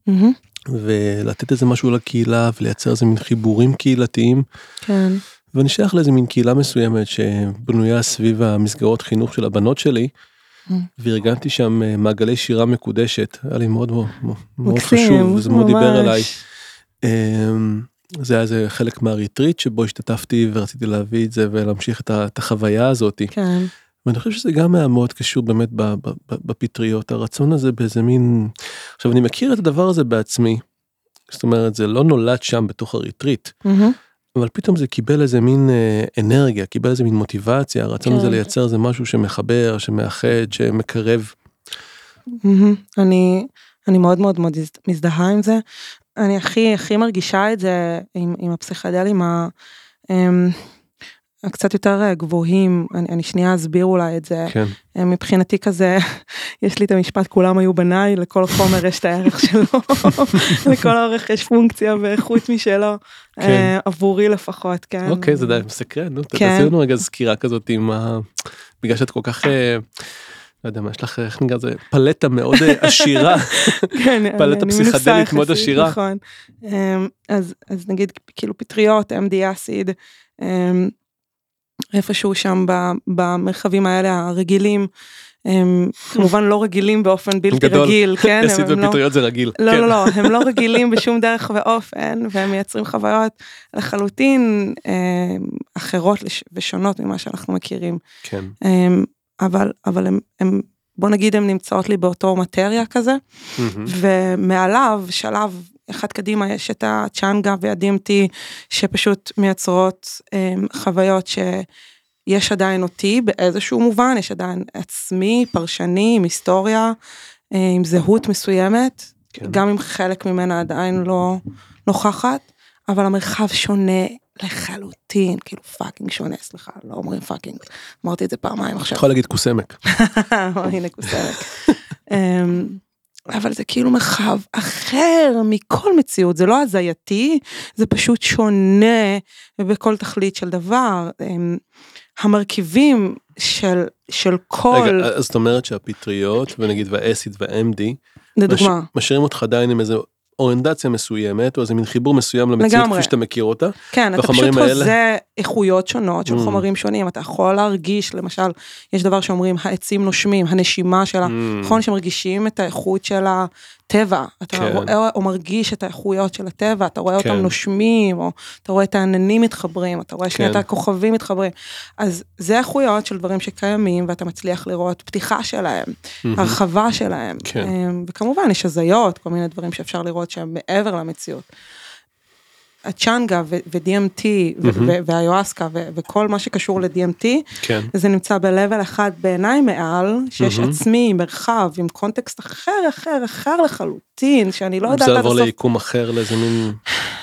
מהמם, ולתת איזה משהו לקהילה ולייצר איזה מין חיבורים קהילתיים כן. ואני שייך לאיזה מין קהילה מסוימת שבנויה סביב המסגרות חינוך של הבנות שלי. וארגנתי שם אה, מעגלי שירה מקודשת היה לי מאוד מאוד, מאוד חשוב וזה מאוד דיבר. אליי. זה היה איזה חלק מהריטריט שבו השתתפתי ורציתי להביא את זה ולהמשיך את ה- את החוויה הזאתי כן. ואני חושב שזה גם היה מאוד קשור באמת בפטריות הרצון הזה באיזה מין עכשיו אני מכיר את הדבר הזה בעצמי. זאת אומרת זה לא נולד שם בתוך הריטריט מהמם, אבל פתאום זה קיבל איזה מין אה, אנרגיה, קיבל איזה מין מוטיבציה, הרצון כן. הזה לייצר איזה משהו שמחבר, שמאחד, שמקרב. מהמם. אני אני מאוד מאוד מאוד מז- מזדהה עם זה. אני הכי הכי מרגישה את זה עם, עם הפסיכדלים ה- הקצת יותר אה, גבוהים, אני, אני שנייה אסביר אולי את זה. כן, אה, מבחינתי כזה, יש לי את המשפט כולם היו בניי, לכל חומר יש את הערך שלו, לכל הערך יש פונקציה ואיכות משלו, כן. אה, עבורי לפחות, כן. אוקיי, זה די מסקרן, נו, כן. תעשי לנו רגע סקירה כזאת עם ה... בגלל שאת כל כך, לא יודע מה, יש לך, איך נקרא לזה, פלטה מאוד אה, עשירה. כן, פלטה פסיכדלית מאוד עשירה. נכון. אמ, אז אז נגיד כאילו פטריות, MD אסיד, אמ, איפשהו שם במרחבים האלה הרגילים, הם כמובן לא רגילים באופן בלתי גדול. רגיל, כן? אסיד הם לא- ופטריות זה רגיל. לא, כן. לא, לא, הם לא רגילים בשום דרך ואופן, והם מייצרים חוויות לחלוטין אה, אחרות לש- ושונות ממה שאנחנו מכירים. כן, אה, אבל, אבל הם, הם, בוא נגיד, הם נמצאות לי באותו מטריה כזה, מהמם. ומעליו, שלב אחד קדימה, יש את הצ'אנגה וה-DMT, שפשוט מייצרות אה, חוויות שיש עדיין אותי באיזשהו מובן, יש עדיין עצמי, פרשני, עם היסטוריה, אה, עם זהות מסוימת, כן. גם אם חלק ממנה עדיין לא נוכחת, אבל המרחב שונה לחלוטין, כאילו fucking שונה, סליחה, לא אומרים fucking, אמרתי את זה פעמיים עכשיו. יכולה להגיד כוסאמק. הנה כוסרת. אמ, אבל זה כאילו מרחב אחר מכל מציאות, זה לא הזייתי, זה פשוט שונה בכל תכלית של דבר. אמ, המרכיבים של, של כל, רגע, אז זאת אומרת שהפטריות, ונגיד והאסיד וה-MD, לדוגמה, משאירים אותך עדיין עם איזו אוריינטציה מסוימת, או איזה מין חיבור מסוים למציאות לגמרי. כפי שאתה מכיר אותה. כן, אתה פשוט האלה? הוזה איכויות שונות של Mm. חומרים שונים, אתה יכול להרגיש, למשל, יש דבר שאומרים העצים נושמים, הנשימה של ה... Mm, נכון שמרגישים את האיכות של הטבע, אתה כן. רואה או מרגיש את האיכויות של הטבע, אתה רואה כן. אותם נושמים, או אתה רואה את העננים מתחברים, אתה רואה שנייה את כן. הכוכבים מתחברים. אז זה איכויות של דברים שקיימים, ואתה מצליח לראות פתיחה שלהם. הרחבה שלהם. כן. אמ, וכמובן יש הזיות, כל מיני דברים שאפשר לראות שהם מעבר למציאות. הצ'אנגה ו-DMT. והיואסקה וכל מה שקשור ל-DMT, כן, זה נמצא ב-level אחד בעיניי מעל, שיש. עצמי, מרחב, עם קונטקסט אחר, אחר, אחר לחלוטין, שאני לא יודעת זה עד לעבור הסוף, ליקום אחר, לאיזה מין...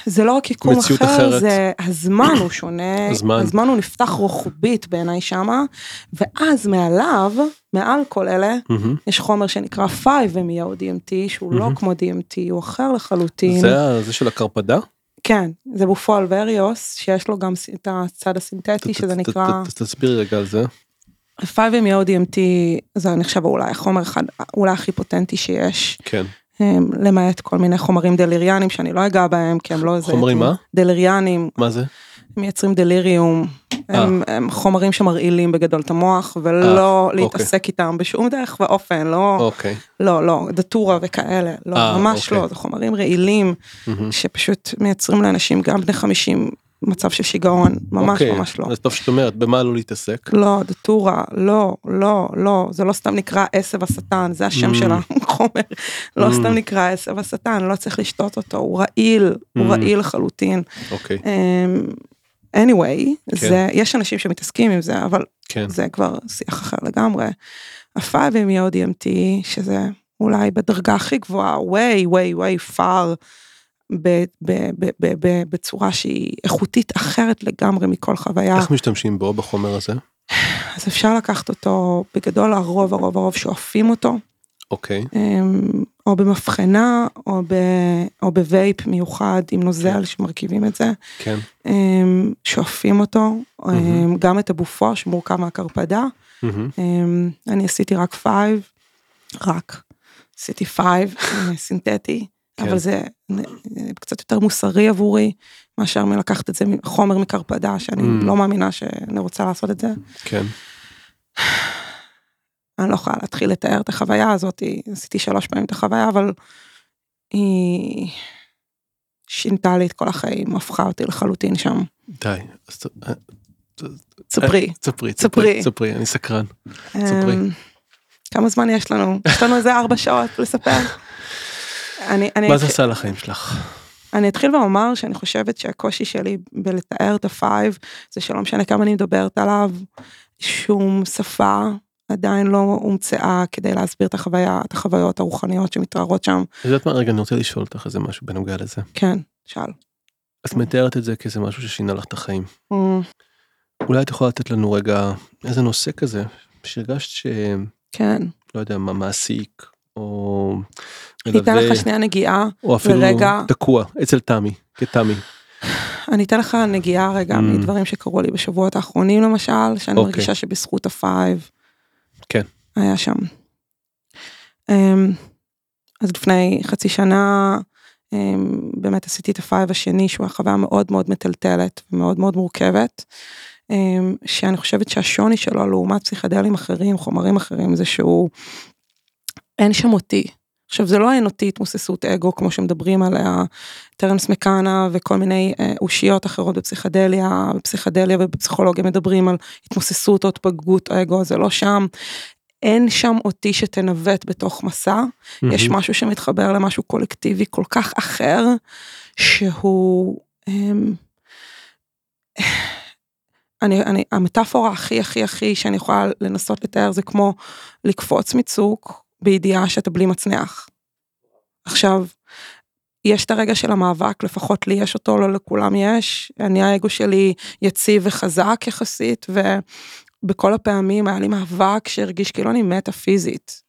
זה לא רק יקום אחר, אחרת. זה הזמן הוא שונה, הזמן. הזמן הוא נפתח רוחבית בעיניי שמה, ואז מעליו, מעל כל אלה, מהמם. יש חומר שנקרא 5-MeO DMT, שהוא לא מהמם. כמו DMT, הוא אחר לחלוטין. זה זה של הקרפדה? כן, זה בופועל וריוס, שיש לו גם את הצד הסינתטי, שזה נקרא... תסבירי רגע על זה. 5-MeO DMT, זה נחשב אולי החומר אחד, אולי הכי פוטנטי שיש, כן. הם, למעט כל מיני חומרים דליריאנים שאני לא אגע בהם, כי הם לא איזה... חומרים מה? דליריאנים, מה זה? מייצרים דליריום, הם, הם חומרים שמרעילים בגדול את המוח, ולא אה, להתעסק איתם בשום דרך ואופן, לא, אוקיי. לא, לא, דטורה וכאלה, לא, אה, ממש אוקיי. לא, זה חומרים רעילים. שפשוט מייצרים לאנשים גם בני 50 מצב של שיגעון, ממש אוקיי, ממש לא. אז טוב שאת אומרת, במה לא להתעסק? לא, דטורה, לא, לא, לא, זה לא סתם נקרא עשב השטן, זה השם Mm. של החומר, לא Mm. סתם נקרא עשב השטן, לא צריך לשתות אותו, הוא רעיל, הוא Mm. רעיל לחלוטין. אוקיי, אמ, anyway, כן. זה, יש אנשים שמתעסקים עם זה, אבל כן. זה כבר שיח אחר לגמרי. ה-5MeO DMT, שזה אולי בדרגה הכי גבוהה, way, way, way far, ב- ב- ב- ב- ב- בצורה שהיא איכותית אחרת לגמרי מכל חוויה. איך משתמשים בו, בחומר הזה? אז אפשר לקחת אותו, בגדול הרוב הרוב הרוב שואפים אותו, אוקיי. אמ, או במבחנה, או, ב, או ב vape מיוחד עם נוזל כן. שמרכיבים את זה, כן. אמ, שואפים אותו. אמ, גם את ה Bufo שמורכב מהקרפדה. אמ, אני עשיתי רק five, רק, עשיתי five, סינתטי, כן. אבל זה קצת יותר מוסרי עבורי, מאשר מלקחת את זה מחומר מקרפדה, שאני Mm. לא מאמינה שאני רוצה לעשות את זה. כן. אני לא יכולה להתחיל לתאר את החוויה הזאת, עשיתי שלוש פעמים את החוויה, אבל היא שינתה לי את כל החיים, הפכה אותי לחלוטין שם. די. ת- אה, ספרי. ספרי, ספרי. ספרי, אני סקרן. ספרי. אמ, כמה זמן יש לנו? יש לנו איזה ארבע שעות לספר. אני, אני, מה זה עשה לחיים שלך? אני אתחיל ואומר שאני חושבת שהקושי שלי בלתאר את ה five, זה שלא משנה כמה אני מדברת עליו, שום שפה עדיין לא הומצאה כדי להסביר את החוויה, את החוויות הרוחניות שמתרחבות שם. את יודעת מה, רגע, אני רוצה לשאול אותך איזה משהו בנוגע לזה. כן, שאל. את מתארת את זה כאיזה משהו ששינה לך את החיים. אמ, אולי את יכולה לתת לנו רגע איזה נושא כזה, שהרגשת ש... כן, לא יודע, מה מעסיק, או אני אתן מלווה, לך שנייה נגיעה, או אפילו לרגע. תקוע, אצל תמי, כתמי. אני אתן לך נגיעה רגע Mm. מדברים שקרו לי בשבועות האחרונים למשל, שאני אוקיי. מרגישה שבזכות ה five, כן. היה שם. אמ, אז לפני חצי שנה, אמ, באמת עשיתי את ה five השני, שהוא החוויה מאוד מאוד מטלטלת ומאוד מאוד מורכבת, אמ, שאני חושבת שהשוני שלו לעומת פסיכדלים אחרים, חומרים אחרים, זה שהוא, אין שם אותי. עכשיו זה לא אותי התמוססות אגו כמו שמדברים עליה טרנס מקאנה וכל מיני אה, אושיות אחרות בפסיכדליה, בפסיכדליה ובפסיכולוגיה מדברים על התמוססות או התפלגות אגו, זה לא שם. אין שם אותי שתנווט בתוך מסע, יש מהמם. משהו שמתחבר למשהו קולקטיבי כל כך אחר, שהוא... אמ, אני, אני, המטאפורה הכי הכי הכי שאני יכולה לנסות לתאר זה כמו לקפוץ מצוק בידיעה שאתה בלי מצנח. עכשיו, יש את הרגע של המאבק, לפחות לי יש אותו, לא לכולם יש. אני האגו שלי יציב וחזק יחסית, ובכל הפעמים היה לי מאבק שהרגיש כאילו אני מתה פיזית.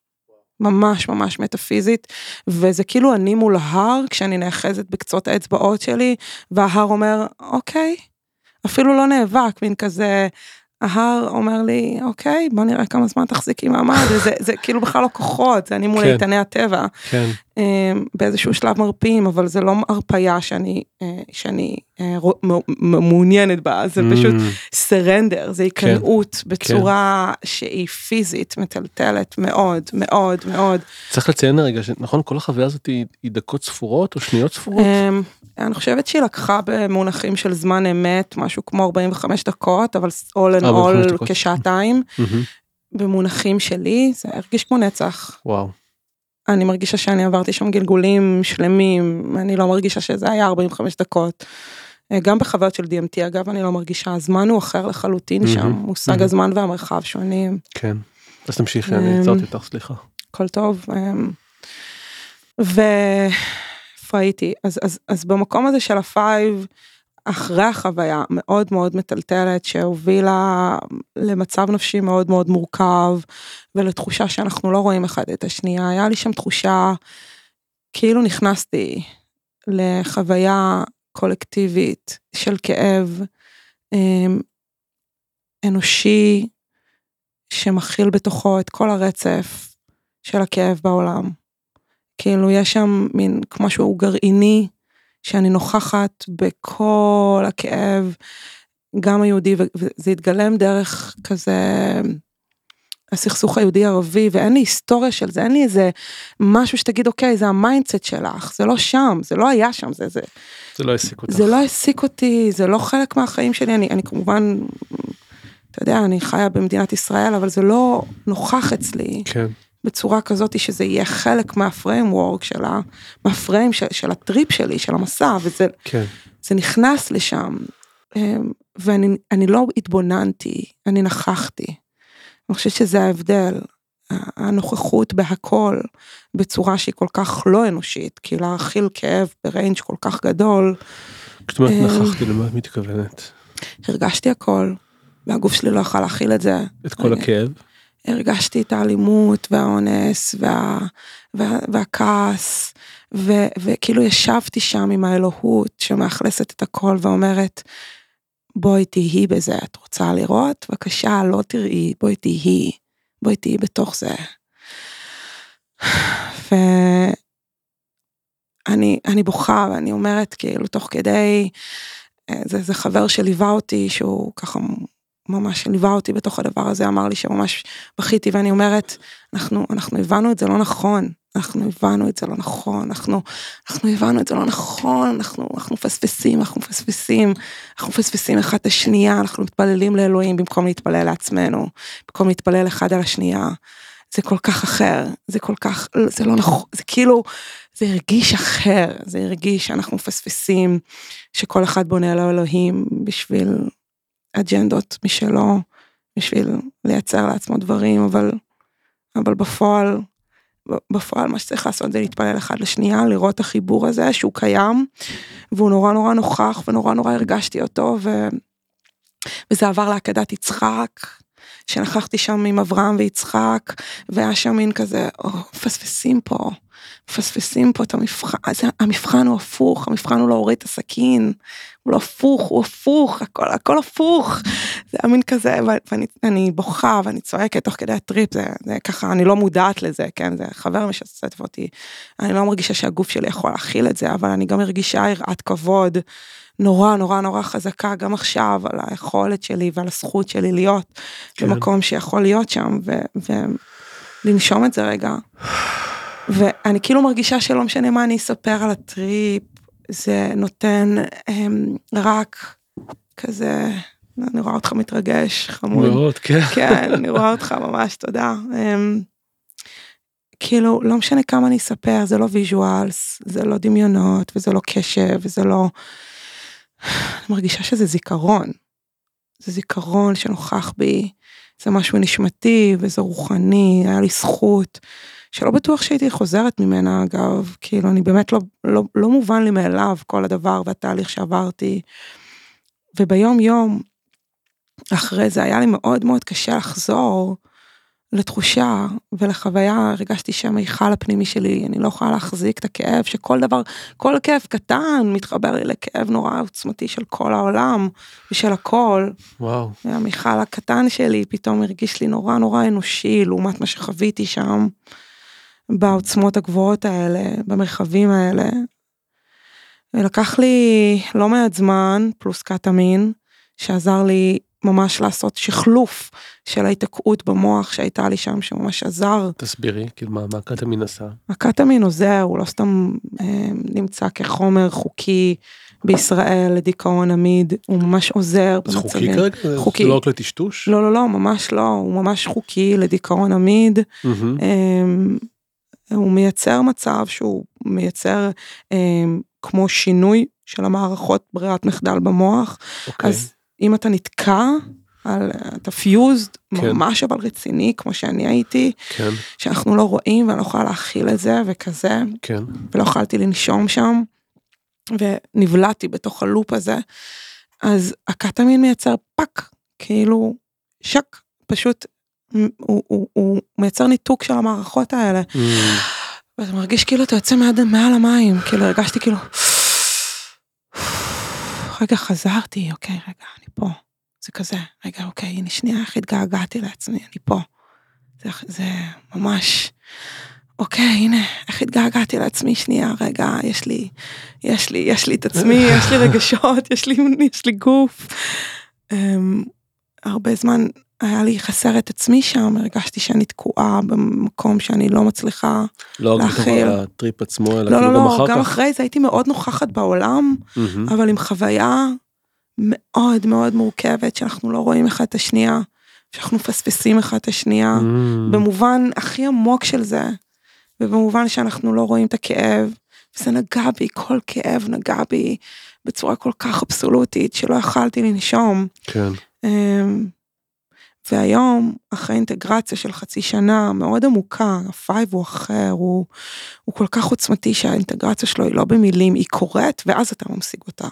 ממש ממש מטאפיזית, וזה כאילו אני מול ההר כשאני נאחזת בקצות האצבעות שלי, וההר אומר, אוקיי, אפילו לא נאבק, מין כזה, ההר אומר לי, אוקיי, בוא נראה כמה זמן תחזיקי מעמד, זה, זה כאילו בכלל לא כוחות, זה אני מול כן. איתני הטבע. כן, באיזשהו שלב מרפים, אבל זה לא הרפייה שאני, אה, שאני אה, מעוניינת בה, זה פשוט Mm, סרנדר, זה היכנעות בצורה שהיא פיזית, מטלטלת מאוד, מאוד, מאוד. צריך לציין רגע שנכון כל החוויה הזאת היא, היא דקות ספורות או שניות ספורות. אמ, אני חושבת שהיא לקחה במונחים של זמן אמת, משהו כמו 45 דקות, אבל all in 45 all. כשעתיים. במונחים שלי זה הרגיש כמו נצח. וואו. אני מרגישה שאני עברתי שם גלגולים שלמים, אני לא מרגישה שזה היה 45 דקות. אה, גם בחוויות של DMT אגב, אני לא מרגישה, הזמן הוא אחר לחלוטין מהמם, שם, מושג מהמם. הזמן והמרחב שונים, כן. אז תמשיכי, אני אמ, עצרתי אותך, סליחה. הכל טוב. אמ, ואיפה הייתי? אז, אז, אז במקום הזה של ה five, אחרי החוויה מאוד מאוד מטלטלת שהובילה למצב נפשי מאוד מאוד מורכב ולתחושה שאנחנו לא רואים אחד את השנייה, היה לי שם תחושה כאילו נכנסתי לחוויה קולקטיבית של כאב אמ, אנושי שמכיל בתוכו את כל הרצף של הכאב בעולם. כאילו יש שם מין כמו שהוא גרעיני שאני נוכחת בכל הכאב, גם היהודי, וזה התגלם דרך כזה הסכסוך היהודי ערבי, ואין לי היסטוריה של זה, אין לי איזה משהו שתגיד אוקיי זה ה mindset שלך, זה לא שם, זה לא היה שם, זה, זה, זה לא העסיק אותך. זה לא העסיק אותי, זה לא חלק מהחיים שלי, אני, אני כמובן, אתה יודע, אני חיה במדינת ישראל, אבל זה לא נוכח אצלי. כן. בצורה כזאת שזה יהיה חלק מהפריימוורק של ה... מהפריים של, של הטריפ שלי, של המסע, וזה כן. זה נכנס לשם. אמ, ואני אני לא התבוננתי, אני נכחתי. אני חושבת שזה ההבדל, הנוכחות בהכל, בצורה שהיא כל כך לא אנושית, כי להכיל כאב ב range כל כך גדול, כשאת אומרת אמ, נכחתי למה את מתכוונת? הרגשתי הכל, והגוף שלי לא יכל להכיל את זה. את כל הכאב? הרגשתי את האלימות והאונס וה, וה, והכעס, ו, וכאילו ישבתי שם עם האלוהות שמאכלסת את הכל ואומרת, בואי תהיי בזה, את רוצה לראות? בבקשה, לא תראי, בואי תהיי, בואי תהיי בתוך זה. ואני אני בוכה ואני אומרת כאילו תוך כדי, אה, זה, זה חבר שליווה אותי שהוא ככה ממש ליווה אותי בתוך הדבר הזה, אמר לי שממש בכיתי ואני אומרת, אנחנו, אנחנו הבנו את זה לא נכון, אנחנו הבנו את זה לא נכון, אנחנו, אנחנו הבנו את זה לא נכון, אנחנו, אנחנו מפספסים, אנחנו מפספסים, אנחנו מפספסים אחד את השנייה, אנחנו מתפללים לאלוהים במקום להתפלל לעצמנו, במקום להתפלל אחד על השנייה. זה כל כך אחר, זה כל כך, זה לא נכון, זה כאילו, זה הרגיש אחר, זה הרגיש שאנחנו מפספסים, שכל אחד בונה על האלוהים בשביל אג'נדות משלו, בשביל לייצר לעצמו דברים, אבל, אבל בפועל, בפועל מה שצריך לעשות זה להתפלל אחד לשנייה, לראות החיבור הזה שהוא קיים, והוא נורא נורא נוכח ונורא נורא הרגשתי אותו, ו... וזה עבר לעקדת יצחק, שנכחתי שם עם אברהם ויצחק, והיה שם מין כזה, או, מפספסים פה, מפספסים פה את המבחן, המבחן הוא הפוך, המבחן הוא להוריד את הסכין, הוא לא הפוך, הוא הפוך, הכל, הכל הפוך. זה היה מין כזה, ואני אני בוכה ואני צועקת תוך כדי הטריפ, זה, זה ככה, אני לא מודעת לזה, כן, זה חבר משתף אותי, אני לא מרגישה שהגוף שלי יכול להכיל את זה, אבל אני גם מרגישה יראת כבוד נורא נורא נורא חזקה גם עכשיו על היכולת שלי ועל הזכות שלי להיות כן. במקום שיכול להיות שם ולנשום את זה רגע. ואני כאילו מרגישה שלא משנה מה אני אספר על הטריפ, זה נותן הם, רק כזה, אני רואה אותך מתרגש, חמוד. מאוד, כן. כן, אני רואה אותך ממש, תודה. הם, כאילו, לא משנה כמה אני אספר, זה לא visuals, זה לא דמיונות, וזה לא קשב, וזה לא... אני מרגישה שזה זיכרון. זה זיכרון שנוכח בי, זה משהו נשמתי וזה רוחני, היה לי זכות, שלא בטוח שהייתי חוזרת ממנה אגב, כאילו אני באמת לא, לא, לא מובן לי מאליו כל הדבר והתהליך שעברתי. וביום יום, אחרי זה היה לי מאוד מאוד קשה לחזור לתחושה ולחוויה הרגשתי שהמיכל הפנימי שלי, אני לא יכולה להחזיק את הכאב, שכל דבר, כל כאב קטן מתחבר לי לכאב נורא עוצמתי של כל העולם ושל הכל. וואו. והמיכל הקטן שלי פתאום הרגיש לי נורא נורא אנושי לעומת מה שחוויתי שם, בעוצמות הגבוהות האלה, במרחבים האלה. ולקח לי לא מעט זמן, פלוס קטמין, שעזר לי ממש לעשות שחלוף של ההיתקעות במוח שהייתה לי שם, שממש עזר. תסבירי, כאילו מה, מה קטמין עשה? הקטמין עוזר, הוא לא סתם אה, נמצא כחומר חוקי בישראל לדיכאון עמיד, הוא ממש עוזר זה חוקי. כרגע? חוקי. זה לא רק לטשטוש? לא, לא, לא, ממש לא, הוא ממש חוקי לדיכאון עמיד. מהמם. אמ, הוא מייצר מצב שהוא מייצר אמ, כמו שינוי של המערכות ברירת מחדל במוח. אוקיי. אז אם אתה נתקע, על, אתה fused, כן. ממש אבל רציני, כמו שאני הייתי, כן, שאנחנו לא רואים ואני לא יכולה להכיל את זה וכזה, כן. ולא יכולתי לנשום שם, ונבלעתי בתוך הלופ הזה, אז הקטמין מייצר פאק, כאילו שק, פשוט הוא, הוא, הוא, מייצר ניתוק של המערכות האלה. Mm, ואתה מרגיש כאילו אתה יוצא מעד, מעל המים, כאילו הרגשתי כאילו, רגע חזרתי, אוקיי, רגע, אני פה. זה כזה, רגע, אוקיי, הנה שנייה, איך התגעגעתי לעצמי, אני פה. זה, זה ממש, אוקיי, הנה, איך התגעגעתי לעצמי, שנייה, רגע, יש לי, יש לי, יש לי את עצמי, יש לי רגשות, יש לי, יש לי גוף. Um, הרבה זמן היה לי חסר את עצמי שם, הרגשתי שאני תקועה במקום שאני לא מצליחה. לא רק בתוך להכיל. הטריפ עצמו, אלא לא, כאילו לא, גם לא, אחר גם כך. אחרי זה הייתי מאוד נוכחת בעולם, מהמם. אבל עם חוויה מאוד מאוד מורכבת, שאנחנו לא רואים אחד את השנייה, שאנחנו מפספסים אחד את השנייה, Mm, במובן הכי עמוק של זה, ובמובן שאנחנו לא רואים את הכאב, וזה נגע בי, כל כאב נגע בי בצורה כל כך אבסולוטית, שלא יכלתי לנשום. כן. אמ, והיום, אחרי אינטגרציה של חצי שנה מאוד עמוקה, ה five הוא אחר, הוא, הוא כל כך עוצמתי שהאינטגרציה שלו היא לא במילים, היא קורית ואז אתה ממשיג אותה.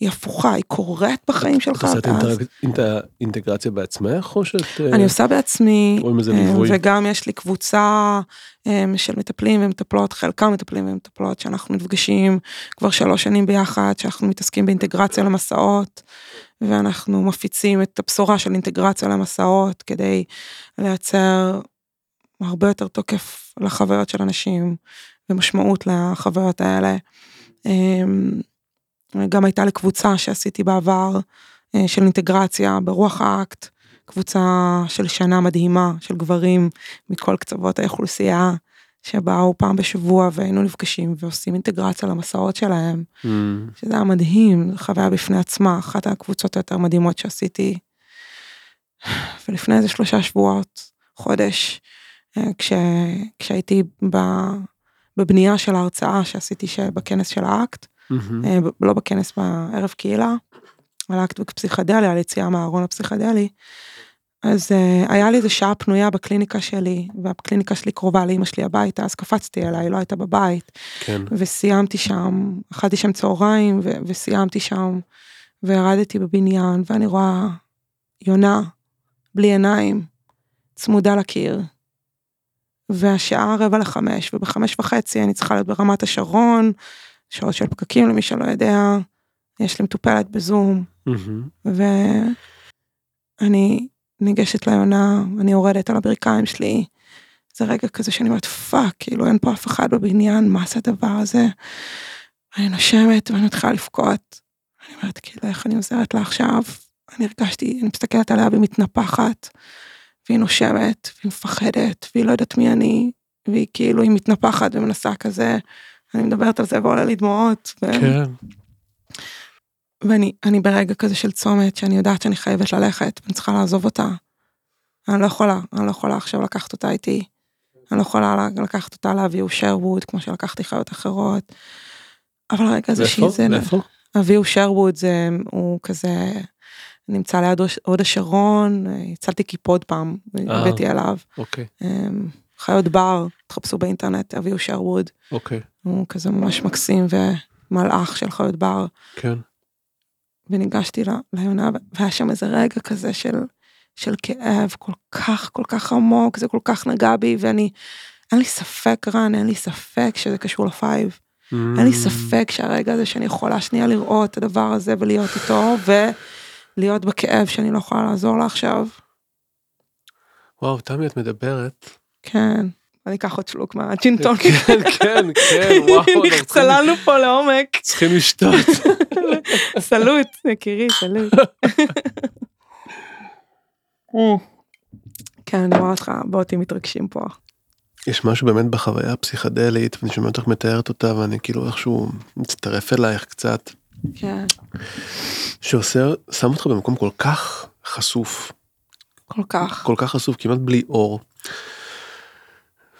היא הפוכה, היא קורית בחיים שלך. את עושה את האינטגרציה בעצמך, או שאת... אה, אני עושה בעצמי, ליווי? וגם יש לי קבוצה אמ, של מטפלים ומטפלות, חלקם מטפלים ומטפלות, שאנחנו נפגשים כבר שלוש שנים ביחד, שאנחנו מתעסקים באינטגרציה למסעות, ואנחנו מפיצים את הבשורה של אינטגרציה למסעות, כדי לייצר הרבה יותר תוקף לחוויות של אנשים, ומשמעות לחוויות האלה. אמ, גם הייתה לי קבוצה שעשיתי בעבר אה, של אינטגרציה ברוח האקט, קבוצה של שנה מדהימה של גברים מכל קצוות האוכלוסייה, שבאו פעם בשבוע והיינו נפגשים ועושים אינטגרציה למסעות שלהם, Mm, שזה היה מדהים, חוויה בפני עצמה, אחת הקבוצות היותר מדהימות שעשיתי. ולפני איזה שלושה שבועות, חודש, אה, כש, כשהייתי ב, בבנייה של ההרצאה שעשיתי בכנס של האקט, ב- לא בכנס בערב קהילה, על האקט בפסיכדלי, על יציאה מהארון הפסיכדלי. אז uh, היה לי איזה שעה פנויה בקליניקה שלי, והקליניקה שלי קרובה לאמא שלי הביתה, אז קפצתי אליה, היא לא הייתה בבית, כן. וסיימתי שם, אכלתי שם צהריים, ו- וסיימתי שם, וירדתי בבניין, ואני רואה יונה, בלי עיניים, צמודה לקיר. והשעה רבע לחמש, ובחמש וחצי אני צריכה להיות ברמת השרון, שעות של פקקים למי שלא יודע, יש לי מטופלת בזום, מהמם. ואני ניגשת ליונה, אני יורדת על הברכיים שלי. זה רגע כזה שאני אומרת fuck, כאילו אין פה אף אחד בבניין, מה זה הדבר הזה? אני נושמת ואני מתחילה לבכות. אני אומרת כאילו איך אני עוזרת לה עכשיו? אני הרגשתי, אני מסתכלת עליה והיא מתנפחת, והיא נושמת, והיא מפחדת, והיא לא יודעת מי אני, והיא כאילו, היא מתנפחת ומנסה כזה, אני מדברת על זה ועולה לי דמעות. ו... כן. ואני אני ברגע כזה של צומת שאני יודעת שאני חייבת ללכת ואני צריכה לעזוב אותה. אני לא יכולה, אני לא יכולה עכשיו לקחת אותה איתי. אני לא יכולה לקחת אותה לאביהו שרווד כמו שלקחתי חיות אחרות. אבל הרגע הזה? שהיא זה, ואיפה? אביהו שרווד זה, הוא כזה, נמצא ליד הוד השרון, הצלתי כיפוד פעם, אה. הבאתי אליו. אוקיי, אמ, חיות בר, תחפשו באינטרנט, אביהו שרווד, אוקיי. הוא כזה ממש מקסים ומלאך של חיות בר. כן. וניגשתי ליונה והיה שם איזה רגע כזה של של כאב כל כך כל כך עמוק, זה כל כך נגע בי, ואני, אין לי ספק רן, אין לי ספק שזה קשור לפייב. אין לי ספק שהרגע הזה שאני יכולה שנייה לראות את הדבר הזה ולהיות איתו, ולהיות בכאב שאני לא יכולה לעזור לה עכשיו. וואו, תמי, את מדברת. כן. אני אקח עוד שלוק מהג'ינטון. כן, כן, כן, וואו. צללנו פה לעומק. צריכים לשתות. סלוט, יקירי, סלוט. כן, אני רואה אותך, באותי מתרגשים פה. יש משהו באמת בחוויה הפסיכדלית, ואני שומע אותך מתארת אותה, ואני כאילו איכשהו מצטרף אלייך קצת, כן, שעושה, שם אותך במקום כל כך חשוף, כל כך. כל כך חשוף, כמעט בלי אור.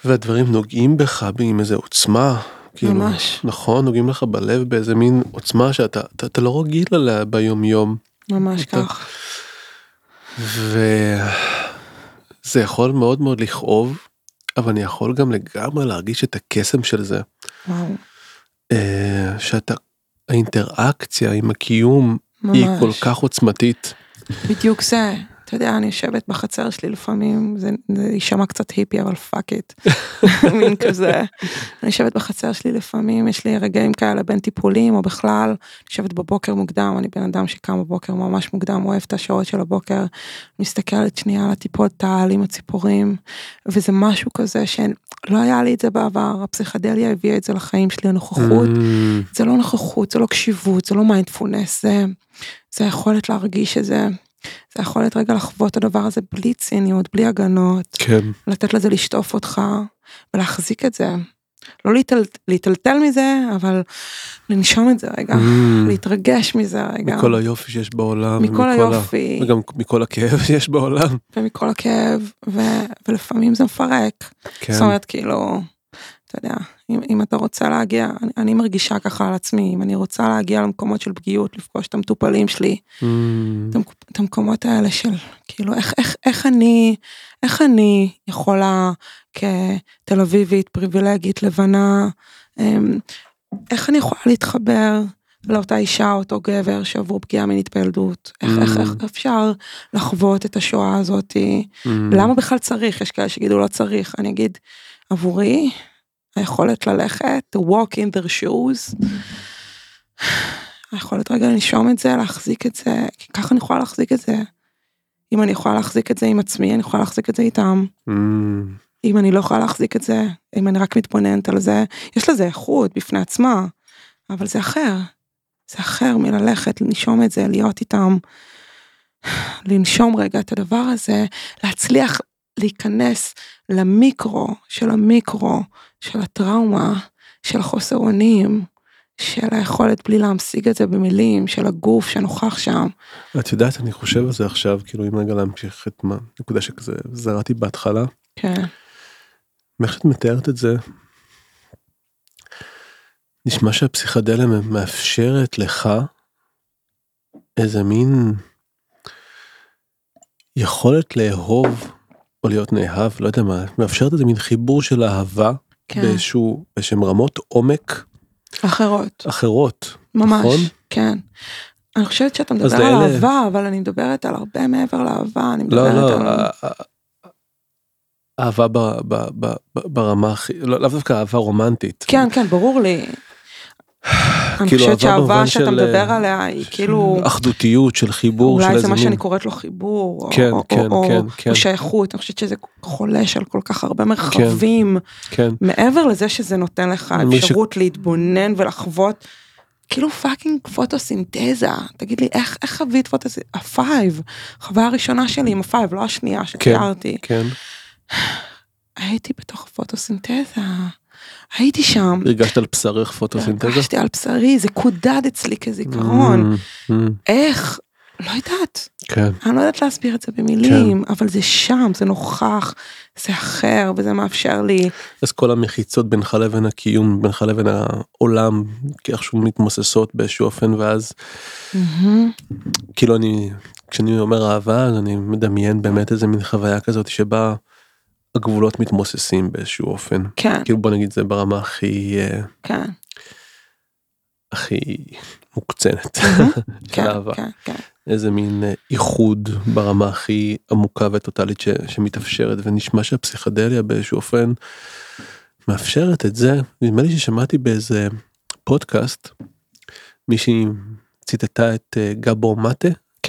והדברים נוגעים בך עם איזה עוצמה. כאילו, ממש. נכון, נוגעים לך בלב באיזה מין עוצמה שאתה אתה, אתה לא רגיל עליה ביום יום. ממש אתה- כך. וזה יכול מאוד מאוד לכאוב, אבל אני יכול גם לגמרי להרגיש את הקסם של זה. וואו, אה, שאתה, האינטראקציה עם הקיום היא ממש. כל כך עוצמתית. בדיוק זה. אתה יודע, אני יושבת בחצר שלי לפעמים, זה יישמע קצת היפי, אבל fuck it. מין כזה. אני יושבת בחצר שלי לפעמים, יש לי רגעים כאלה בין טיפולים, או בכלל, אני יושבת בבוקר מוקדם, אני בן אדם שקם בבוקר ממש מוקדם, אוהב את השעות של הבוקר, מסתכלת שנייה על הטיפות טל עם הציפורים, וזה משהו כזה שלא היה לי את זה בעבר, הפסיכדליה הביאה את זה לחיים שלי, הנוכחות. Mm, זה לא נוכחות, זה לא קשיבות, זה לא מיינדפולנס, זה, זה היכולת להרגיש את זה, זה היכולת רגע לחוות את הדבר הזה בלי ציניות, בלי הגנות, כן. לתת לזה לשטוף אותך ולהחזיק את זה. לא להיטל, להיטלטל מזה, אבל לנשום את זה רגע, Mm, להתרגש מזה רגע, מכל היופי שיש בעולם. מכל ומכל ה- היופי, וגם מכל הכאב שיש בעולם. ומכל הכאב, ו, ולפעמים זה מפרק. כן. זאת אומרת, כאילו, אתה יודע, אם, אם אתה רוצה להגיע, אני, אני מרגישה ככה על עצמי, אם אני רוצה להגיע למקומות של פגיעות, לפגוש את המטופלים שלי, Mm, את, המק- את המקומות האלה של, כאילו, איך, איך, איך אני, איך אני יכולה כתל אביבית, פריבילגית, לבנה, אמ, איך אני יכולה להתחבר לאותה אישה, אותו גבר שעברו פגיעה מינית בילדות, איך, איך, איך אפשר לחוות את השואה הזאתי, mm, למה בכלל צריך? יש כאלה שיגידו לא צריך. אני אגיד, עבורי, היכולת ללכת, to walk in their shoes, היכולת רגע לנשום את זה, להחזיק את זה, כי ככה אני יכולה להחזיק את זה. אם אני יכולה להחזיק את זה עם עצמי, אני יכולה להחזיק את זה איתם. mm, אם אני לא יכולה להחזיק את זה, אם אני רק מתבוננת על זה, יש לזה איכות בפני עצמה, אבל זה אחר. זה אחר מללכת, לנשום את זה, להיות איתם, לנשום רגע את הדבר הזה, להצליח להיכנס למיקרו של המיקרו, של הטראומה, של החוסר אונים, של היכולת בלי להמשיג את זה במילים, של הגוף שנוכח שם. את יודעת, אני חושב על זה עכשיו, כאילו אם רגע להמשיך את מה, נקודה שכזה זרעתי בהתחלה, כן, מאיך שאת מתארת את זה, נשמע שהפסיכדליה מאפשרת לך איזה מין יכולת לאהוב או להיות נאהב, לא יודע מה, מאפשרת איזה מין חיבור של אהבה כן, באיזשהו, באיזשהם רמות עומק אחרות. אחרות. ממש, נכון? כן. אני חושבת שאתה מדבר על לאלה- אהבה, אבל אני מדברת על הרבה מעבר לאהבה, אני לא, מדברת לא, על... ה- ה- אהבה ב- ב- ב- ב- ברמה הכי, לא- לאו דווקא אהבה רומנטית. כן, כן, ברור לי. אני כאילו, חושבת שהאהבה של, שאתה מדבר אה, עליה היא כאילו, אחדותיות של חיבור של אולי איזה זה מה מין. שאני קוראת לו חיבור, כן, או- כן, או- כן, כן. או שייכות, אני חושבת שזה חולש על כל כך הרבה מרחבים, כן. מעבר לזה שזה נותן לך מי ש- אפשרות להתבונן ולחוות. כאילו fucking פוטוסינתזה, תגיד לי איך, איך חווית פוטוסינתזה, ה five, חוויה הראשונה שלי עם ה five, לא השנייה שתיארתי. כן. הייתי בתוך הפוטוסינתזה, הייתי שם, הרגשת על בשרך פוטוסינתזה? הרגשתי על בשרי, זה קודד אצלי כזיכרון, Mm, mm, איך? לא יודעת, כן. אני לא יודעת להסביר את זה במילים, אבל זה שם, זה נוכח, זה אחר, וזה מאפשר לי, אז כל המחיצות בינך לבין הקיום, בינך לבין העולם, איכשהו מתמוססות באיזשהו אופן, ואז מהמם, כאילו אני, כשאני אומר אהבה, אני מדמיין באמת איזה מין חוויה כזאת שבה הגבולות מתמוססים באיזשהו אופן. כן, כאילו בוא נגיד זה ברמה הכי, אה, כן, הכי מוקצנת. מהמם, של כן, אהבה. כן, כן, איזה מין אה, איחוד ברמה הכי עמוקה וטוטאלית ש, שמתאפשרת ונשמע שהפסיכדליה באיזשהו אופן מאפשרת את זה. נדמה לי ששמעתי באיזה פודקאסט מישהי ציטטה את אה, גבור מטה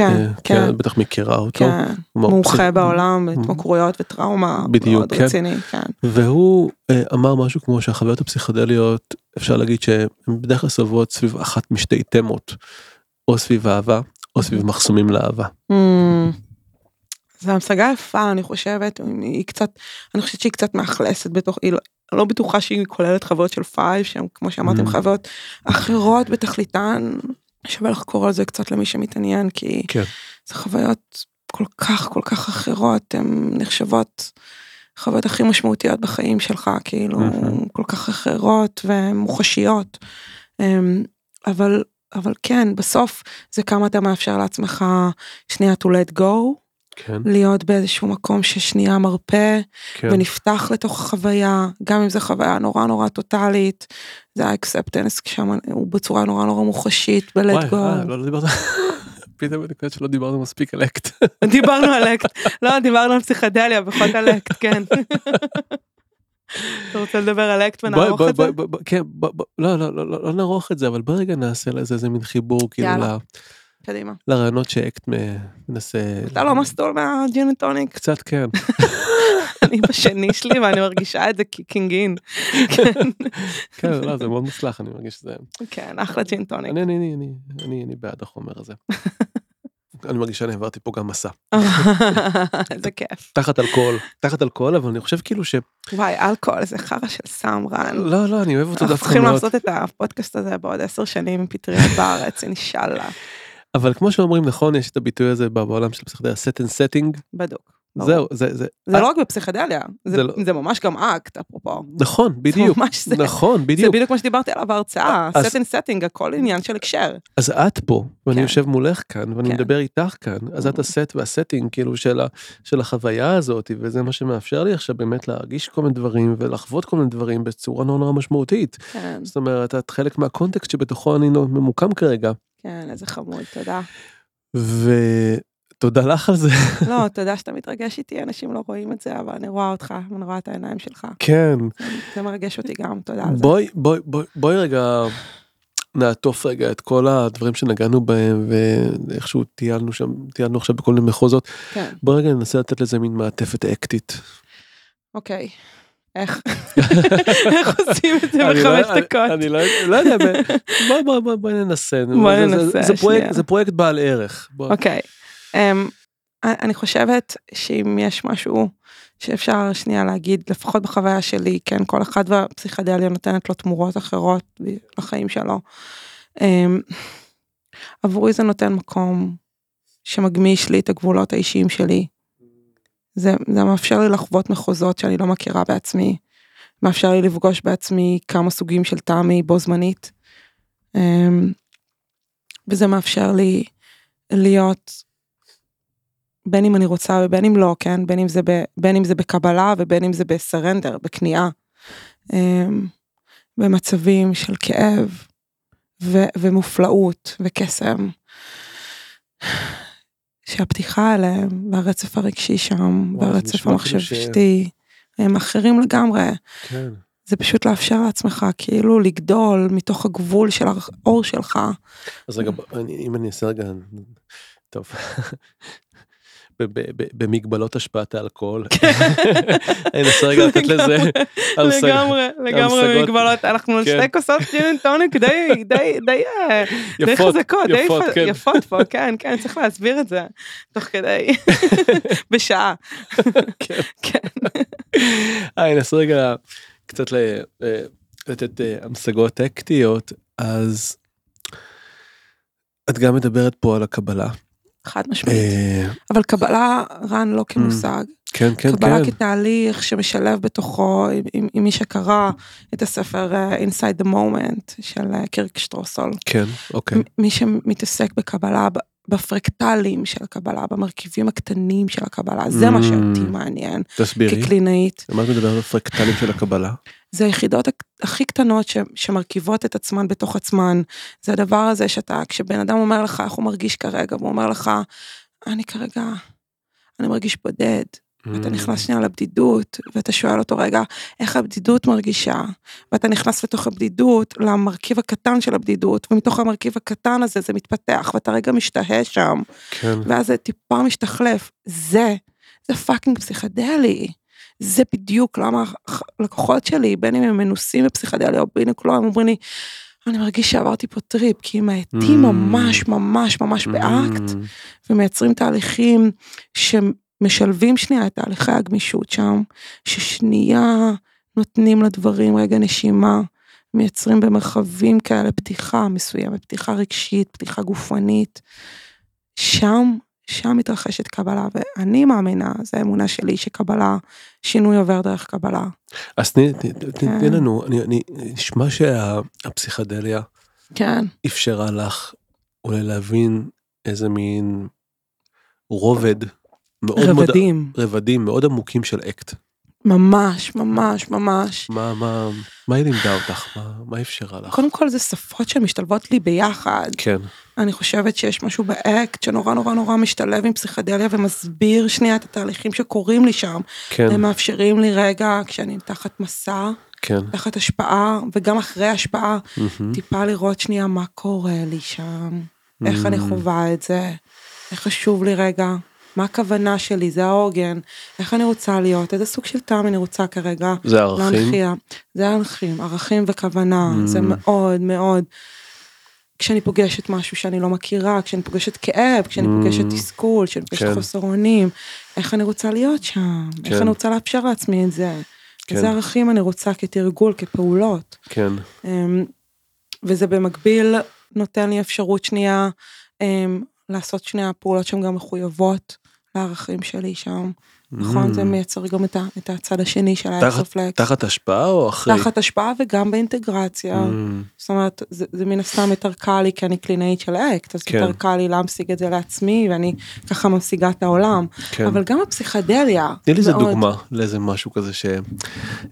כן, אה, כן, את בטח מכירה אותו כן, מומחה פסיכ- בעולם בהתמכרויות וטראומה, בדיוק, מאוד כן. רציני, כן. והוא אה, אמר משהו כמו שהחוויות הפסיכדליות אפשר להגיד שהן בדרך כלל סובבות סביב אחת משתי תמות או סביב אהבה או סביב מחסומים לאהבה. Mm, זו המשגה יפה אני חושבת היא קצת אני חושבת שהיא קצת מאכלסת בתוך היא לא, לא בטוחה שהיא כוללת חוויות של five שהן כמו שאמרתם Mm. חוויות אחרות בתכליתן שווה לחקור על זה קצת למי שמתעניין כי כן. זה חוויות כל כך כל כך אחרות הן נחשבות חוויות הכי משמעותיות בחיים שלך כאילו. כל כך אחרות ומוחשיות אמ, אבל אבל כן בסוף זה כמה אתה מאפשר לעצמך שנייה to let go כן, להיות באיזשהו מקום ששנייה מרפה כן. ונפתח לתוך החוויה גם אם זו חוויה נורא נורא טוטאלית זה ה acceptance שם הוא בצורה נורא נורא מוחשית וואי. אה, לא לא דיברת, פתאום אני קולט שלא דיברנו מספיק על אקט. דיברנו על אקט לא דיברנו על פסיכדליה פחות על אקט כן. אתה רוצה לדבר על אקט ונערוך את זה? כן, לא, לא, לא, לא, לא נערוך את זה, אבל בוא רגע נעשה לזה איזה מין חיבור, כאילו, קדימה. לרעיונות שאקט מנסה... אתה לא מסטול מהג'ין וטוניק קצת כן. אני בשני שלי ואני מרגישה את זה כקינגין. כן, כן, לא, זה מאוד מוצלח, אני מרגיש שזה... כן אחלה ג'ין טוניק. אני, אני, אני, אני, אני, בעד החומר הזה. אני מרגיש שאני עברתי פה גם מסע. איזה כיף. תחת אלכוהול, תחת אלכוהול, אבל אני חושב כאילו ש... וואי אלכוהול זה חרא של סם רן. לא, לא, אני אוהב אותו אנחנו דווקא צריכים מאוד. לעשות את הפודקאסט הזה בעוד עשר שנים עם פטריות בארץ אינשאללה. אבל כמו שאומרים, נכון, יש את הביטוי הזה בעולם של פסיכדליה, set and setting, בדוק. זהו, זה, זה, זה לא רק בפסיכדליה זה- זה לא- ממש גם אקט אפרופו. נכון, בדיוק, זה. נכון, זה בדיוק. בדיוק מה שדיברתי עליו בהרצאה, אז- set and setting הכל עניין של הקשר. אז את פה, ואני כן. יושב מולך כאן, ואני כן. מדבר איתך כאן, אז את ה set וה setting, כאילו, של ה- של החוויה הזאת, וזה מה שמאפשר לי עכשיו באמת להרגיש כל מיני דברים, ולחוות כל מיני דברים בצורה נורא נורא משמעותית. כן, זאת אומרת, את חלק מהקונטקסט שבתוכו אני ממוקם כרגע. כן, איזה חמוד, תודה. ותודה לך על זה. לא, תודה שאתה מתרגש איתי, אנשים לא רואים את זה, אבל אני רואה אותך, אני רואה את העיניים שלך. כן. זה מרגש אותי גם, תודה על זה. בואי, בואי, בואי, בואי רגע נעטוף רגע את כל הדברים שנגענו בהם, ואיכשהו טיילנו שם, טיילנו עכשיו בכל מיני מחוזות. כן, בואי רגע ננסה לתת לזה מין מעטפת אקטית. אוקיי. איך? איך עושים את זה לא- בחמש דקות? אני לא לא יודע, בוא- בוא- בוא- ננסה. זה- ננסה, פרויקט- שנייה. זה פרויקט בעל ערך. אוקיי. אמ, אני חושבת שאם יש משהו שאפשר שנייה להגיד, לפחות בחוויה שלי, כן, כל אחד והפסיכדליה נותנת לו תמורות אחרות לחיים שלו. אמ, עבורי זה נותן מקום שמגמיש לי את הגבולות האישיים שלי. זה, זה מאפשר לי לחוות מחוזות שאני לא מכירה בעצמי. מאפשר לי לפגוש בעצמי כמה סוגים של טעמי בו זמנית. אמ, וזה מאפשר לי להיות בין אם אני רוצה ובין אם לא, כן? בין אם זה, ב, בין אם זה בקבלה ובין אם זה בסרנדר, בכניעה. אמ, במצבים של כאב ו, ומופלאות וקסם. שהפתיחה אליהם והרצף הרגשי שם והרצף כאילו ש- המחשבתי הם אחרים לגמרי. כן. זה פשוט לאפשר לעצמך כאילו לגדול מתוך הגבול של האור שלך. אז רגע, אם אני אעשה רגע, טוב. במגבלות השפעת האלכוהול. אני אנסה רגע לתת לזה. לגמרי, לגמרי המשגות. מגבלות, אנחנו על כן. שתי כוסות ג'ין טוניק די, די, די, אה, די חזקות, די יפות, כן. יפות פה, כן, כן, צריך להסביר את זה, תוך כדי, בשעה, כן. כן, אני אנסה רגע קצת אה, לתת אה, המשגות אקטיות, אז את גם מדברת פה על הקבלה. חד משמעית, אה, אבל קבלה, רן, לא כמושג, כן, כן, קבלה כן. כתהליך שמשלב בתוכו, עם- עם עם מי שקרא את הספר אה, Inside the Moment של אה, קירק שטרוסול, כן, אוקיי. מי שמתעסק בקבלה, בפרקטלים של הקבלה, במרכיבים הקטנים של הקבלה, זה מה Mm. שאותי מעניין תסבירי. כקלינאית. על מה את מדברת על פרקטלים של הקבלה? זה היחידות הכי קטנות ש, שמרכיבות את עצמן בתוך עצמן. זה הדבר הזה שאתה, כשבן אדם אומר לך איך הוא מרגיש כרגע, והוא אומר לך, אני כרגע, אני מרגיש בודד. ואתה Mm. נכנס שנייה לבדידות, ואתה שואל אותו רגע, איך הבדידות מרגישה? ואתה נכנס לתוך הבדידות, למרכיב הקטן של הבדידות, ומתוך המרכיב הקטן הזה זה מתפתח, ואתה רגע משתהה שם, כן. ואז זה טיפה משתחלף. זה, זה fucking פסיכדלי. זה בדיוק למה הלקוחות שלי, בין אם הם מנוסים בפסיכדליה או בין אם לא, הם אומרים לי, אני מרגיש שעברתי פה טריפ, כי הם העטים Mm. ממש ממש ממש ב ACT, Mm. ומייצרים תהליכים שמשלבים שנייה את תהליכי הגמישות שם, ששנייה נותנים לדברים רגע נשימה, מייצרים במרחבים כאלה פתיחה מסוימת, פתיחה רגשית, פתיחה גופנית. שם, שם מתרחשת קבלה, ואני מאמינה, זו האמונה שלי, שקבלה, שינוי עובר דרך קבלה. אז תני כן. לנו, אני- אני נשמע שהפסיכדליה כן, אפשרה לך אולי להבין איזה מין רובד מאוד מאוד רבדים, רבדים מאוד עמוקים של אקט. ממש, ממש, ממש. מה מה מה היא לימדה אותך מה מה אפשרה לך? קודם כל זה שפות שמשתלבות לי ביחד. כן. אני חושבת שיש משהו באקט שנורא נורא נורא משתלב עם פסיכדליה ומסביר שנייה את התהליכים שקורים לי שם. כן הם מאפשרים לי רגע, כשאני תחת מסע, כן. תחת השפעה, וגם אחרי השפעה, מהמם. טיפה לראות שנייה מה קורה לי שם, איך אני. חווה את זה, איך חשוב לי רגע, מה הכוונה שלי, זה העוגן, איך אני רוצה להיות, איזה סוג של טעם אני רוצה כרגע זה ערכים. להנחיע. זה הערכים, ערכים וכוונה, Mm. זה מאוד מאוד. כשאני פוגשת משהו שאני לא מכירה, כשאני פוגשת כאב, כשאני Mm. פוגשת תסכול, כשאני פוגשת כן. חוסר אונים, איך אני רוצה להיות שם, איך כן. אני רוצה לאפשר לעצמי את זה. כן. איזה ערכים אני רוצה כתרגול, כפעולות. כן. אמ, וזה במקביל נותן לי אפשרות שנייה אמ, לעשות שנייה פעולות שהן גם מחויבות לערכים שלי שם. נכון? Mm. זה מייצר גם את הצד השני של ה hexaflex. תחת השפעה או אחרי? תחת השפעה וגם באינטגרציה. Mm. זאת אומרת, זה, זה מן הסתם יותר קל לי כי אני קלינאית של אקט, אז כן. יותר קל לי להמשיג את זה לעצמי ואני ככה ממשיגה את העולם. כן. אבל גם הפסיכדליה. תני לי איזה דוגמה לאיזה משהו כזה ש...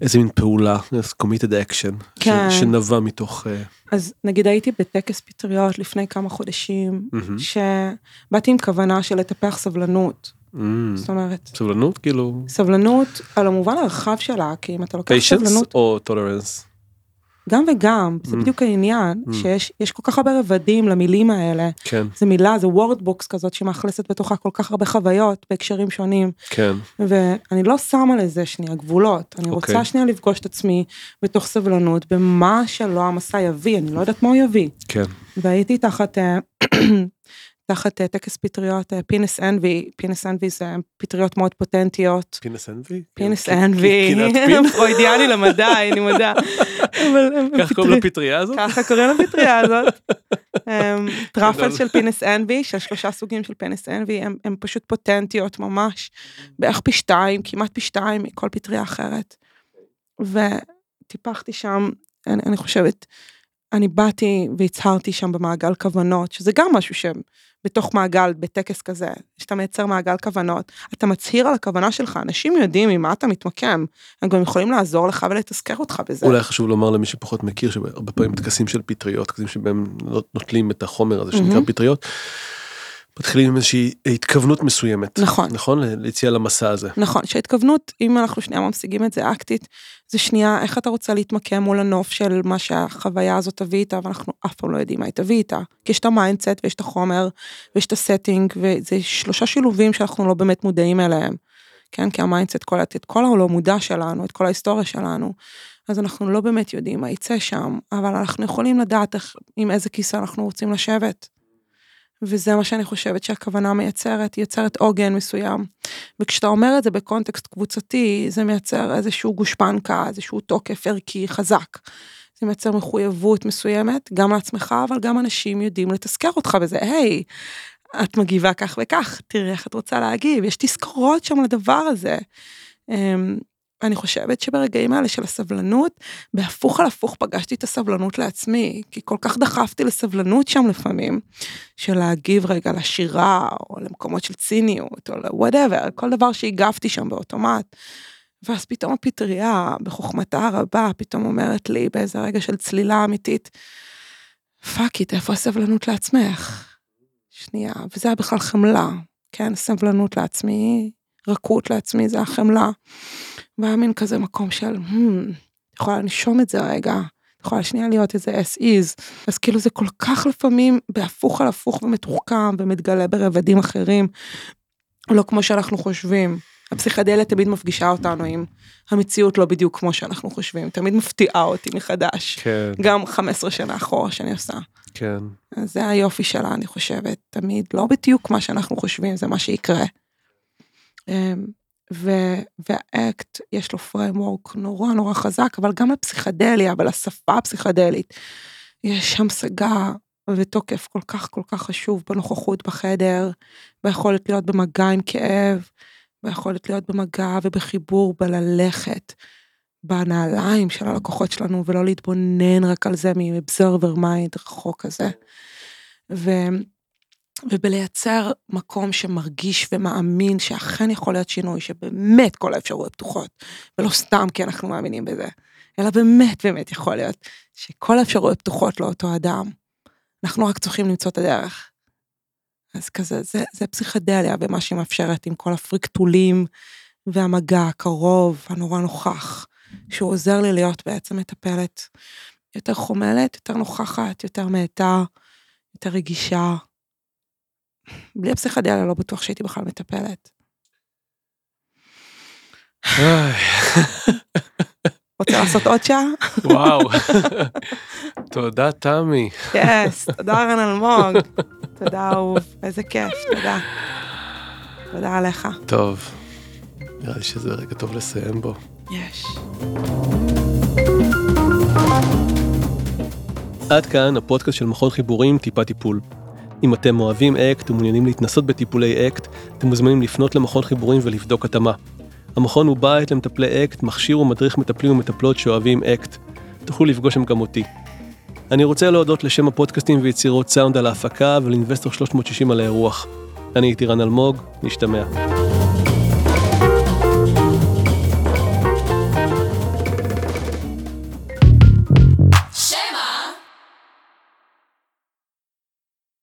איזה מין פעולה, committed action, כן. שנבע מתוך... אה, אז נגיד הייתי בטקס פטריות לפני כמה חודשים, מהמם. שבאתי עם כוונה של לטפח סבלנות. Mm, זאת אומרת, סבלנות כאילו סבלנות על המובן הרחב שלה, כי אם אתה לוקח patience סבלנות, או tolerance. גם וגם, זה Mm. בדיוק העניין, Mm. שיש יש כל כך הרבה רבדים למילים האלה. כן זה מילה, זה word box כזאת שמאכלסת בתוכה כל כך הרבה חוויות בהקשרים שונים. כן ואני לא שמה לזה שנייה גבולות, אני אוקיי. רוצה שנייה לפגוש את עצמי בתוך סבלנות במה שלא המסע יביא, אני לא יודעת מה הוא יביא. כן והייתי תחת, אה, תחת אה, טקס פטריות, penis envy, penis envy זה פטריות מאוד פוטנטיות. penis envy? penis כן, envy? פרוידיאני למדי, אני מודה. כך קוראים לפטריה הזאת? ככה קוראים לפטריה הזאת. אמ, truffle. של penis envy, של שלושה סוגים של penis envy, הם, הם פשוט פוטנטיות ממש, בערך פי שתיים, כמעט פי שתיים מכל פטריה אחרת. וטיפחתי שם, אני חושבת, אני באתי והצהרתי שם במעגל כוונות, שזה גם משהו שבתוך מעגל, בטקס כזה, שאתה מייצר מעגל כוונות, אתה מצהיר על הכוונה שלך, אנשים יודעים עם מה אתה מתמקם, הם גם יכולים לעזור לך ולתזכר אותך בזה. אולי חשוב לומר למי שפחות מכיר שהרבה פעמים טקסים של פטריות, טקסים שבהם נוטלים את החומר הזה שנקרא מהמם. פטריות, מתחילים עם איזושהי התכוונות מסוימת. נכון. נכון? ליציאה למסע הזה. נכון, שהתכוונות, אם אנחנו שנייה ממשיגים את זה ACTית, זה שנייה איך אתה רוצה להתמקם מול הנוף של מה שהחוויה הזאת תביא איתה, ואנחנו אף פעם לא יודעים מה היא תביא איתה. כי יש את ה mindset ויש את החומר ויש את ה setting, וזה שלושה שילובים שאנחנו לא באמת מודעים אליהם. כן, כי ה mindset קולט את כל הלא מודע שלנו, את כל ההיסטוריה שלנו. אז אנחנו לא באמת יודעים מה יצא שם, אבל אנחנו יכולים לדעת איך, עם איזה כיסא אנחנו רוצים לשבת. וזה מה שאני חושבת שהכוונה מייצרת, היא יוצרת עוגן מסוים. וכשאתה אומר את זה בקונטקסט קבוצתי, זה מייצר איזשהו גושפנקה, איזשהו תוקף ערכי חזק. זה מייצר מחויבות מסוימת, גם לעצמך, אבל גם אנשים יודעים לתזכר אותך בזה, היי, את מגיבה כך וכך, תראי איך את רוצה להגיב, יש תזכורות שם לדבר הזה. אני חושבת שברגעים האלה של הסבלנות, בהפוך על הפוך פגשתי את הסבלנות לעצמי, כי כל כך דחפתי לסבלנות שם לפעמים, של להגיב רגע לשירה, או למקומות של ציניות, או ל-whatever, כל דבר שהגבתי שם באוטומט. ואז פתאום הפטריה, בחוכמתה הרבה, פתאום אומרת לי באיזה רגע של צלילה אמיתית, fuck it, איפה הסבלנות לעצמך? שנייה, וזה היה בכלל חמלה, כן, סבלנות לעצמי, רכות לעצמי, זה החמלה. והיה מין כזה מקום של, hmm, יכולה לנשום את זה רגע, יכולה שנייה להיות איזה as is, אז כאילו זה כל כך לפעמים בהפוך על הפוך ומתוחכם ומתגלה ברבדים אחרים, לא כמו שאנחנו חושבים. הפסיכדליה תמיד מפגישה אותנו עם המציאות לא בדיוק כמו שאנחנו חושבים, תמיד מפתיעה אותי מחדש. כן. גם 15 שנה אחורה שאני עושה. כן. אז זה היופי שלה, אני חושבת, תמיד, לא בדיוק מה שאנחנו חושבים, זה מה שיקרה. והאקט, יש לו framework נורא נורא חזק, אבל גם לפסיכדליה ולשפה הפסיכדלית, יש המשגה ותוקף כל כך כל כך חשוב בנוכחות בחדר, ביכולת להיות במגע עם כאב, ביכולת להיות במגע ובחיבור בללכת בנעליים של הלקוחות שלנו ולא להתבונן רק על זה מ-observer mind רחוק כזה. ו... ובלייצר מקום שמרגיש ומאמין שאכן יכול להיות שינוי, שבאמת כל האפשרויות פתוחות, ולא סתם כי אנחנו מאמינים בזה, אלא באמת באמת יכול להיות שכל האפשרויות פתוחות לאותו אדם. אנחנו רק צריכים למצוא את הדרך. אז כזה, זה, זה פסיכדליה ומה שהיא מאפשרת עם כל הפריקטולים והמגע הקרוב, הנורא נוכח, שהוא עוזר לי להיות בעצם מטפלת יותר חומלת, יותר נוכחת, יותר מאטה, יותר רגישה. בלי הפסיכדליה לא בטוח שהייתי בכלל מטפלת. רוצה לעשות עוד שעה? וואו. תודה, תמי. yes, תודה רן אלמוג. תודה אהוב, איזה כיף, תודה. תודה עליך. טוב. נראה לי שזה רגע טוב לסיים בו. יש. עד כאן הפודקאסט של מכון חיבורים טיפה טיפול. אם אתם אוהבים אקט ומעוניינים להתנסות בטיפולי אקט, אתם מוזמנים לפנות למכון חיבורים ולבדוק התאמה. המכון הוא בית למטפלי אקט, מכשיר ומדריך מטפלים ומטפלות שאוהבים אקט. תוכלו לפגוש שם גם אותי. אני רוצה להודות לשם פודקאסטים ויצירות סאונד על ההפקה ולאינבסטור 360 על האירוח. אני איתי רן אלמוג, נשתמע.